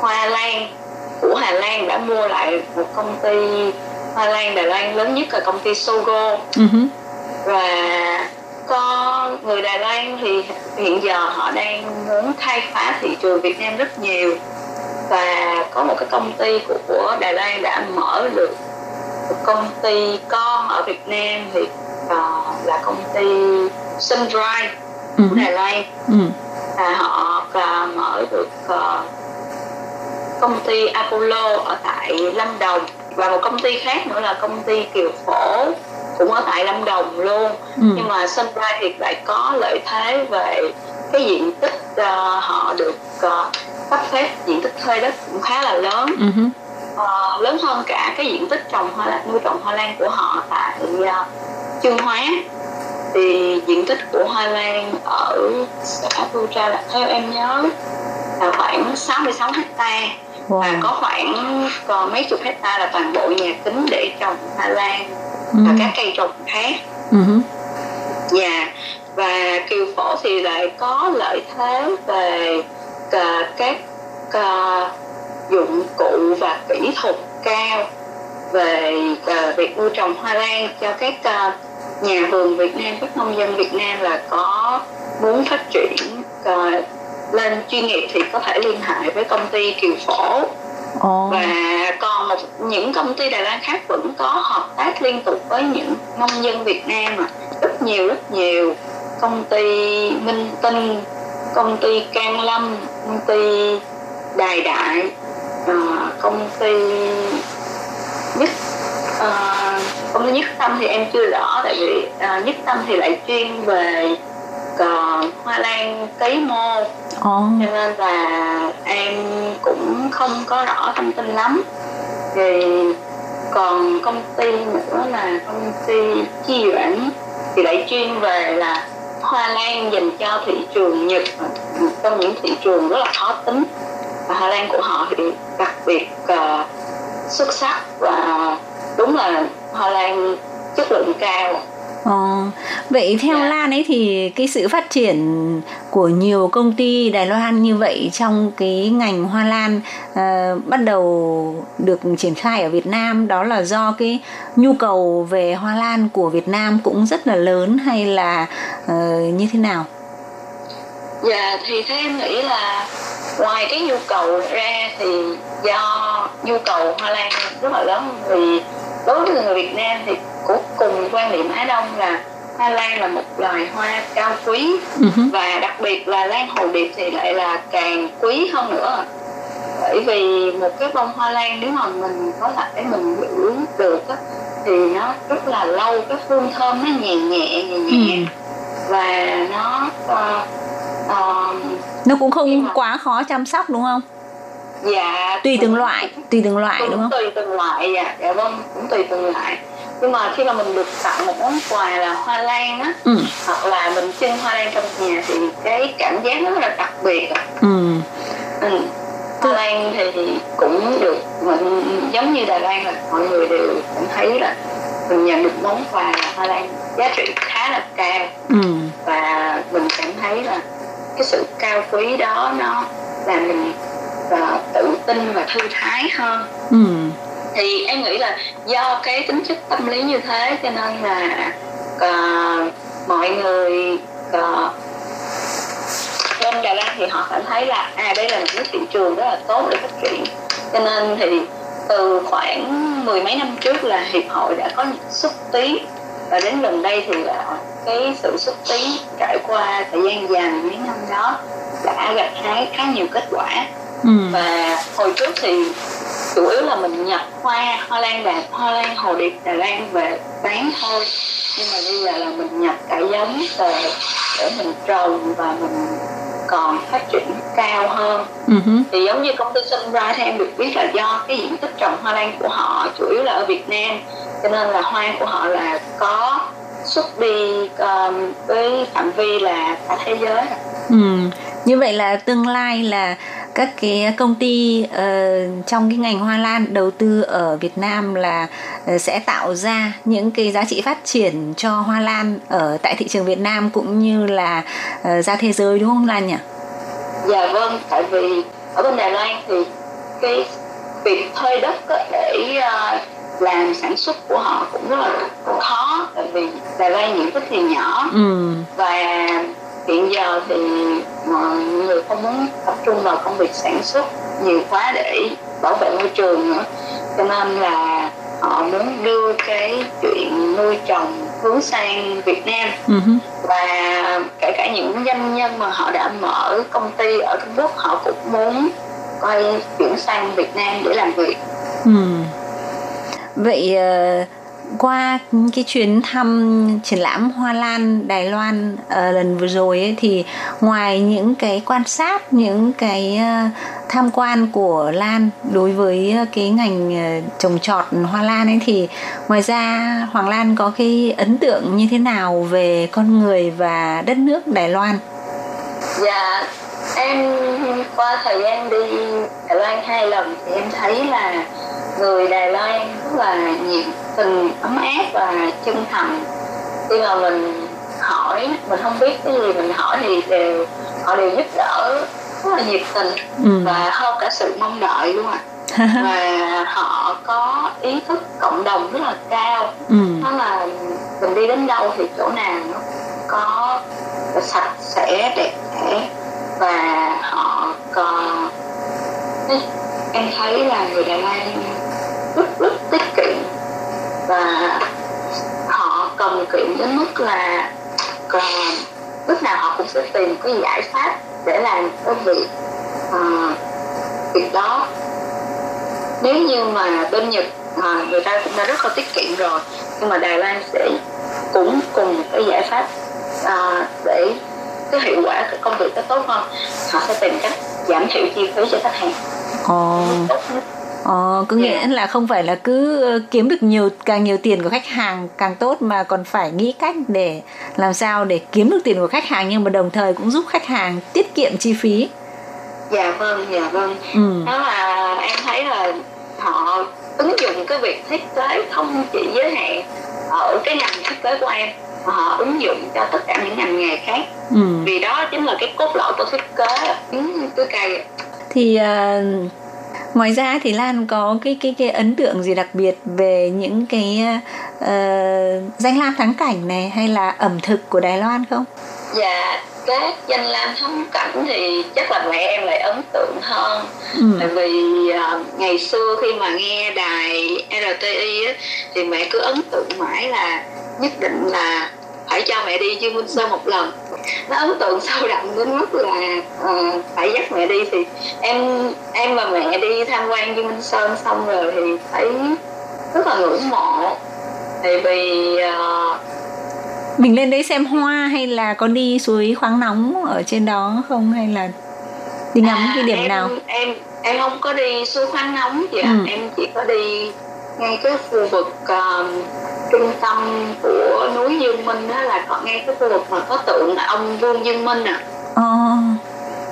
hoa lan của Hà Lan đã mua lại một công ty hoa lan Đài Loan lớn nhất là công ty Sogo uh-huh. và có người Đài Loan thì hiện giờ họ đang muốn khai phá thị trường Việt Nam rất nhiều. Và có một cái công ty của, của Đài Loan đã mở được một công ty con ở Việt Nam thì uh, là công ty Sundry của uh Đài Loan. Uh và họ uh, mở được uh, công ty Apollo ở tại Lâm Đồng và một công ty khác nữa là công ty Kiều Phổ cũng ở tại Lâm Đồng luôn ừ. nhưng mà Sunrise thì lại có lợi thế về cái diện tích uh, họ được uh, cấp phép diện tích thuê đất cũng khá là lớn uh-huh. uh, lớn hơn cả cái diện tích trồng hoa lan nuôi trồng hoa lan của họ tại uh, Chương Hóa thì diện tích của hoa lan ở xã Tu Tra là theo em nhớ là khoảng 66 hecta wow. và có khoảng còn mấy chục hecta là toàn bộ nhà kính để trồng hoa lan uh-huh. và các cây trồng khác. Uh-huh. Yeah và kiều phổ thì lại có lợi thế về uh, các uh, dụng cụ và kỹ thuật cao về uh, việc nuôi trồng hoa lan cho các uh, nhà vườn Việt Nam các nông dân Việt Nam là có muốn phát triển uh, lên chuyên nghiệp thì có thể liên hệ với công ty Kiều Phổ oh. và còn một những công ty Đài Loan khác vẫn có hợp tác liên tục với những nông dân Việt Nam mà rất nhiều rất nhiều công ty Minh Tinh công ty Can Lâm công ty Đài Đại uh, công ty nhất uh, công ty nhất tâm thì em chưa rõ tại vì uh, nhất tâm thì lại chuyên về uh, hoa lan cấy mô. Oh. cho nên là em cũng không có rõ thông tin lắm. Thì còn công ty nữa là công ty chi Doãn thì lại chuyên về là hoa lan dành cho thị trường Nhật. Một trong những thị trường rất là khó tính. Và hoa lan của họ thì đặc biệt uh, xuất sắc. Và đúng là hoa lan chất lượng cao Ờ, vậy theo Lan ấy thì cái sự phát triển của nhiều công ty Đài Loan như vậy trong cái ngành hoa lan uh, bắt đầu được triển khai ở Việt Nam đó là do cái nhu cầu về hoa lan của Việt Nam cũng rất là lớn hay là uh, như thế nào? Dạ thì theo em nghĩ là ngoài cái nhu cầu ra thì do nhu cầu hoa lan rất là lớn vì đối với người Việt Nam thì cũng cùng quan niệm Á Đông là hoa lan là một loài hoa cao quý. Uh-huh. và đặc biệt là lan hồ điệp thì lại là càng quý hơn nữa. Bởi vì một cái bông hoa lan nếu mà mình có thể mình giữ được á, thì nó rất là lâu cái hương thơm nó nhẹ nhẹ nhẹ nhẹ. Uh và nó uh, nó cũng không quá khó chăm sóc đúng không dạ tùy từng loại tùy từng loại đúng không tùy từng loại dạ dạ vâng cũng tùy từng loại nhưng mà khi mà mình được tặng một món quà là hoa lan á ừ. hoặc là mình trưng hoa lan trong nhà thì cái cảm giác nó rất là đặc biệt ừ. ừ. hoa lan thì cũng được mình giống như đài loan là mọi người đều cảm thấy là mình nhận được món quà là hoa lan giá trị khá là cao ừ. và mình cảm thấy là cái sự cao quý đó nó làm mình uh, tự tin và thư thái hơn. Ừ. Thì em nghĩ là do cái tính chất tâm lý như thế cho nên là uh, mọi người uh, bên Đà Lạt thì họ cảm thấy là à đây là một cái thị trường rất là tốt để phát triển. Cho nên thì từ khoảng mười mấy năm trước là hiệp hội đã có những xúc tiến và đến gần đây thì là cái sự xúc tiến trải qua thời gian dài mấy năm đó đã gặt hái khá nhiều kết quả ừ. và hồi trước thì chủ yếu là mình nhập hoa hoa lan đà hoa lan hồ điệp đà lan về bán thôi nhưng mà bây giờ là mình nhập cả giống về để mình trồng và mình còn phát triển cao hơn uh-huh. thì giống như công ty Sunrise thì em được biết là do cái diện tích trồng hoa lan của họ chủ yếu là ở Việt Nam cho nên là hoa của họ là có xuất đi um, với phạm vi là cả thế giới ừ. như vậy là tương lai là các cái công ty uh, trong cái ngành hoa lan đầu tư ở Việt Nam là uh, sẽ tạo ra những cái giá trị phát triển cho hoa lan ở tại thị trường Việt Nam cũng như là uh, ra thế giới đúng không Lan nhỉ? Dạ vâng, tại vì ở bên Đài Loan thì cái việc thuê đất để uh, làm sản xuất của họ cũng rất là khó tại vì Đài Loan diện tích thì nhỏ ừ. và hiện giờ thì mọi người không muốn tập trung vào công việc sản xuất nhiều quá để bảo vệ môi trường nữa cho nên là họ muốn đưa cái chuyện nuôi trồng hướng sang Việt Nam uh-huh. và kể cả những doanh nhân mà họ đã mở công ty ở Trung Quốc họ cũng muốn quay chuyển sang Việt Nam để làm việc. Ừ. Vậy uh, qua cái chuyến thăm triển lãm hoa lan Đài Loan uh, lần vừa rồi ấy, thì ngoài những cái quan sát những cái uh, tham quan của Lan đối với uh, cái ngành uh, trồng trọt hoa lan ấy thì ngoài ra Hoàng Lan có cái ấn tượng như thế nào về con người và đất nước Đài Loan? Dạ em qua thời gian đi Đài Loan hai lần thì em thấy là người Đài Loan rất là nhiệt tình ấm áp và chân thành khi mà mình hỏi mình không biết cái gì mình hỏi thì đều họ đều giúp đỡ rất là nhiệt tình ừ. và hơn cả sự mong đợi luôn ạ à. và họ có ý thức cộng đồng rất là cao ừ. đó là mình đi đến đâu thì chỗ nào nó có sạch sẽ đẹp đẽ và họ còn ừ, em thấy là người Đài Loan rất rất tiết kiệm và họ cần kiệm đến mức là còn lúc nào họ cũng sẽ tìm cái giải pháp để làm cái việc uh, việc đó. Nếu như mà bên Nhật à, người ta cũng đã rất là tiết kiệm rồi nhưng mà Đài Loan sẽ cũng cùng cái giải pháp à, để cái hiệu quả cái công việc nó tốt hơn họ sẽ tìm cách giảm thiểu chi phí cho khách hàng nhất Ờ, có nghĩa Dạ. là không phải là cứ ờ, kiếm được nhiều càng nhiều tiền của khách hàng càng tốt mà còn phải nghĩ cách để làm sao để kiếm được tiền của khách hàng nhưng mà đồng thời cũng giúp khách hàng tiết kiệm chi phí. dạ vâng dạ vâng Ừ. đó là em thấy là họ ứng dụng cái việc thiết kế không chỉ giới hạn ở cái ngành thiết kế của em mà họ ứng dụng cho tất cả những ngành nghề khác Ừ. vì đó chính là cái cốt lõi của thiết kế những cái cây Thì ờ, ngoài ra thì Lan có cái cái cái ấn tượng gì đặc biệt về những cái ờ, danh lam thắng cảnh này hay là ẩm thực của Đài Loan không? và các danh lam thắng cảnh thì chắc là mẹ em lại ấn tượng hơn Ừ. tại vì à, ngày xưa khi mà nghe đài RTI á, thì mẹ cứ ấn tượng mãi là nhất định là phải cho mẹ đi Dương Minh Sơn một lần nó ấn tượng sâu đậm đến mức là à, phải dắt mẹ đi thì em em và mẹ đi tham quan Dương Minh Sơn xong rồi thì thấy rất là ngưỡng mộ tại vì à, Mình lên đấy xem hoa hay là có đi suối khoáng nóng ở trên đó không hay là đi ngắm À, cái điểm em, nào? em em không có đi suối khoáng nóng chị ạ Ừ. em chỉ có đi ngay cái khu vực um, trung tâm của núi Dương Minh đó là có ngay cái khu vực mà có tượng là ông Vương Dương Minh à Ờ.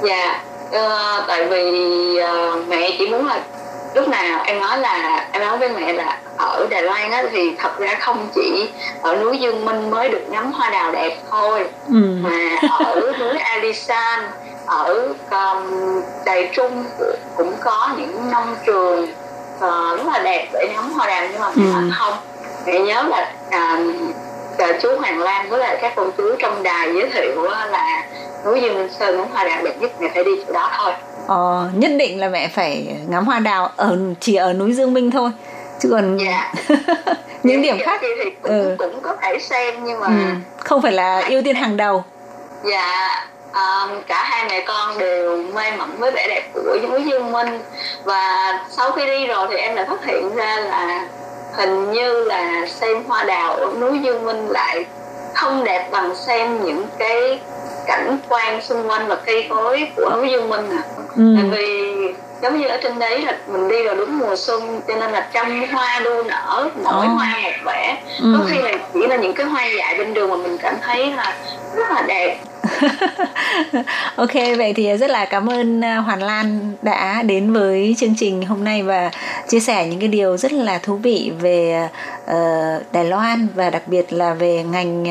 dạ ờ, tại vì ờ, mẹ chỉ muốn là lúc nào em nói là em nói với mẹ là ở Đài Loan á thì thật ra không chỉ ở núi Dương Minh mới được ngắm hoa đào đẹp thôi Ừ. mà ở núi Alisan ở um, Đài Trung cũng có những nông trường ờ, rất là đẹp để ngắm hoa đào nhưng mà Ừ. không mẹ nhớ là à, chú Hoàng Lan với lại các cô chú trong đài giới thiệu là núi Dương Minh Sơn ngắm hoa đào đẹp nhất mẹ phải đi chỗ đó thôi Ờ, nhất định là mẹ phải ngắm hoa đào ở chỉ ở núi Dương Minh thôi. Chứ còn dạ những điểm Kiểu khác thì cũng, ừ. cũng có thể xem nhưng mà ừ, không phải là ưu tiên hàng đầu. Dạ, um, cả hai mẹ con đều mê mẩn với vẻ đẹp của núi Dương Minh và sau khi đi rồi thì em lại phát hiện ra là hình như là xem hoa đào ở núi Dương Minh lại không đẹp bằng xem những cái cảnh quan xung quanh và cây cối của núi Dương Minh à. Ừ. Tại vì giống như ở trên đấy là mình đi vào đúng mùa xuân cho nên là trăm hoa đua nở mỗi Ồ. hoa một vẻ Ừ. có khi là chỉ là những cái hoa dại bên đường mà mình cảm thấy là rất là đẹp ok vậy thì rất là cảm ơn à, Hoàn Lan đã đến với chương trình hôm nay và chia sẻ những cái điều rất là thú vị về uh, Đài Loan và đặc biệt là về ngành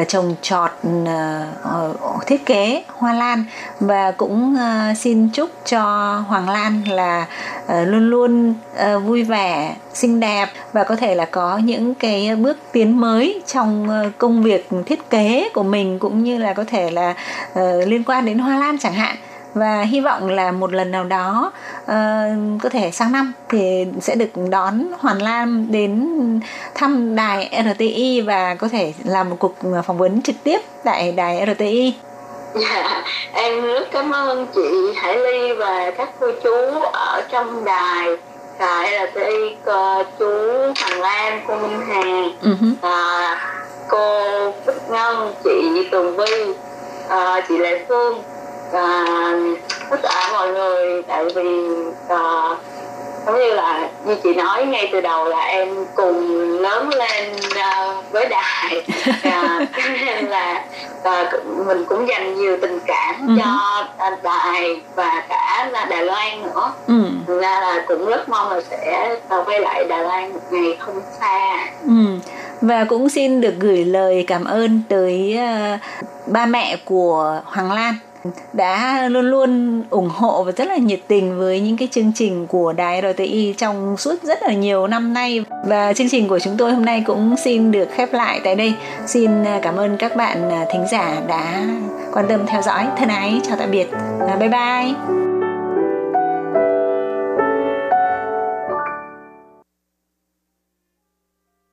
uh, trồng trọt uh, thiết kế hoa lan. Và cũng uh, xin chúc cho Hoàng Lan là uh, luôn luôn uh, vui vẻ xinh đẹp và có thể là có những cái bước tiến mới trong ờ, công việc thiết kế của mình cũng như là có thể là uh, liên quan đến hoa lan chẳng hạn và hy vọng là một lần nào đó uh, có thể sang năm thì sẽ được đón Hoàn Lam đến thăm đài RTI và có thể làm một cuộc phỏng vấn trực tiếp tại đài RTI. Dạ, em rất cảm ơn chị Hải Ly và các cô chú ở trong đài đài RTI cô chú Hoàng Lan, cô Minh Hà hứ. và cô Bích Ngân, chị Tường Vi, à, chị Lệ Phương và tất cả mọi người tại vì à, giống như là như chị nói ngay từ đầu là em cùng lớn lên à, với đài cho nên là à, mình cũng dành nhiều tình cảm Ừ. cho đài và cả là Đài Loan nữa Ừ. Thành ra là cũng rất mong là sẽ quay lại Đài Loan một ngày không xa Ừ. Và cũng xin được gửi lời cảm ơn tới ờ, ba mẹ của Hoàng Lan đã luôn luôn ủng hộ và rất là nhiệt tình với những cái chương trình của đài RTI trong suốt rất là nhiều năm nay. Và chương trình của chúng tôi hôm nay cũng xin được khép lại tại đây. Xin à, cảm ơn các bạn à, thính giả đã quan tâm theo dõi. Thân ái, chào tạm biệt bye bye.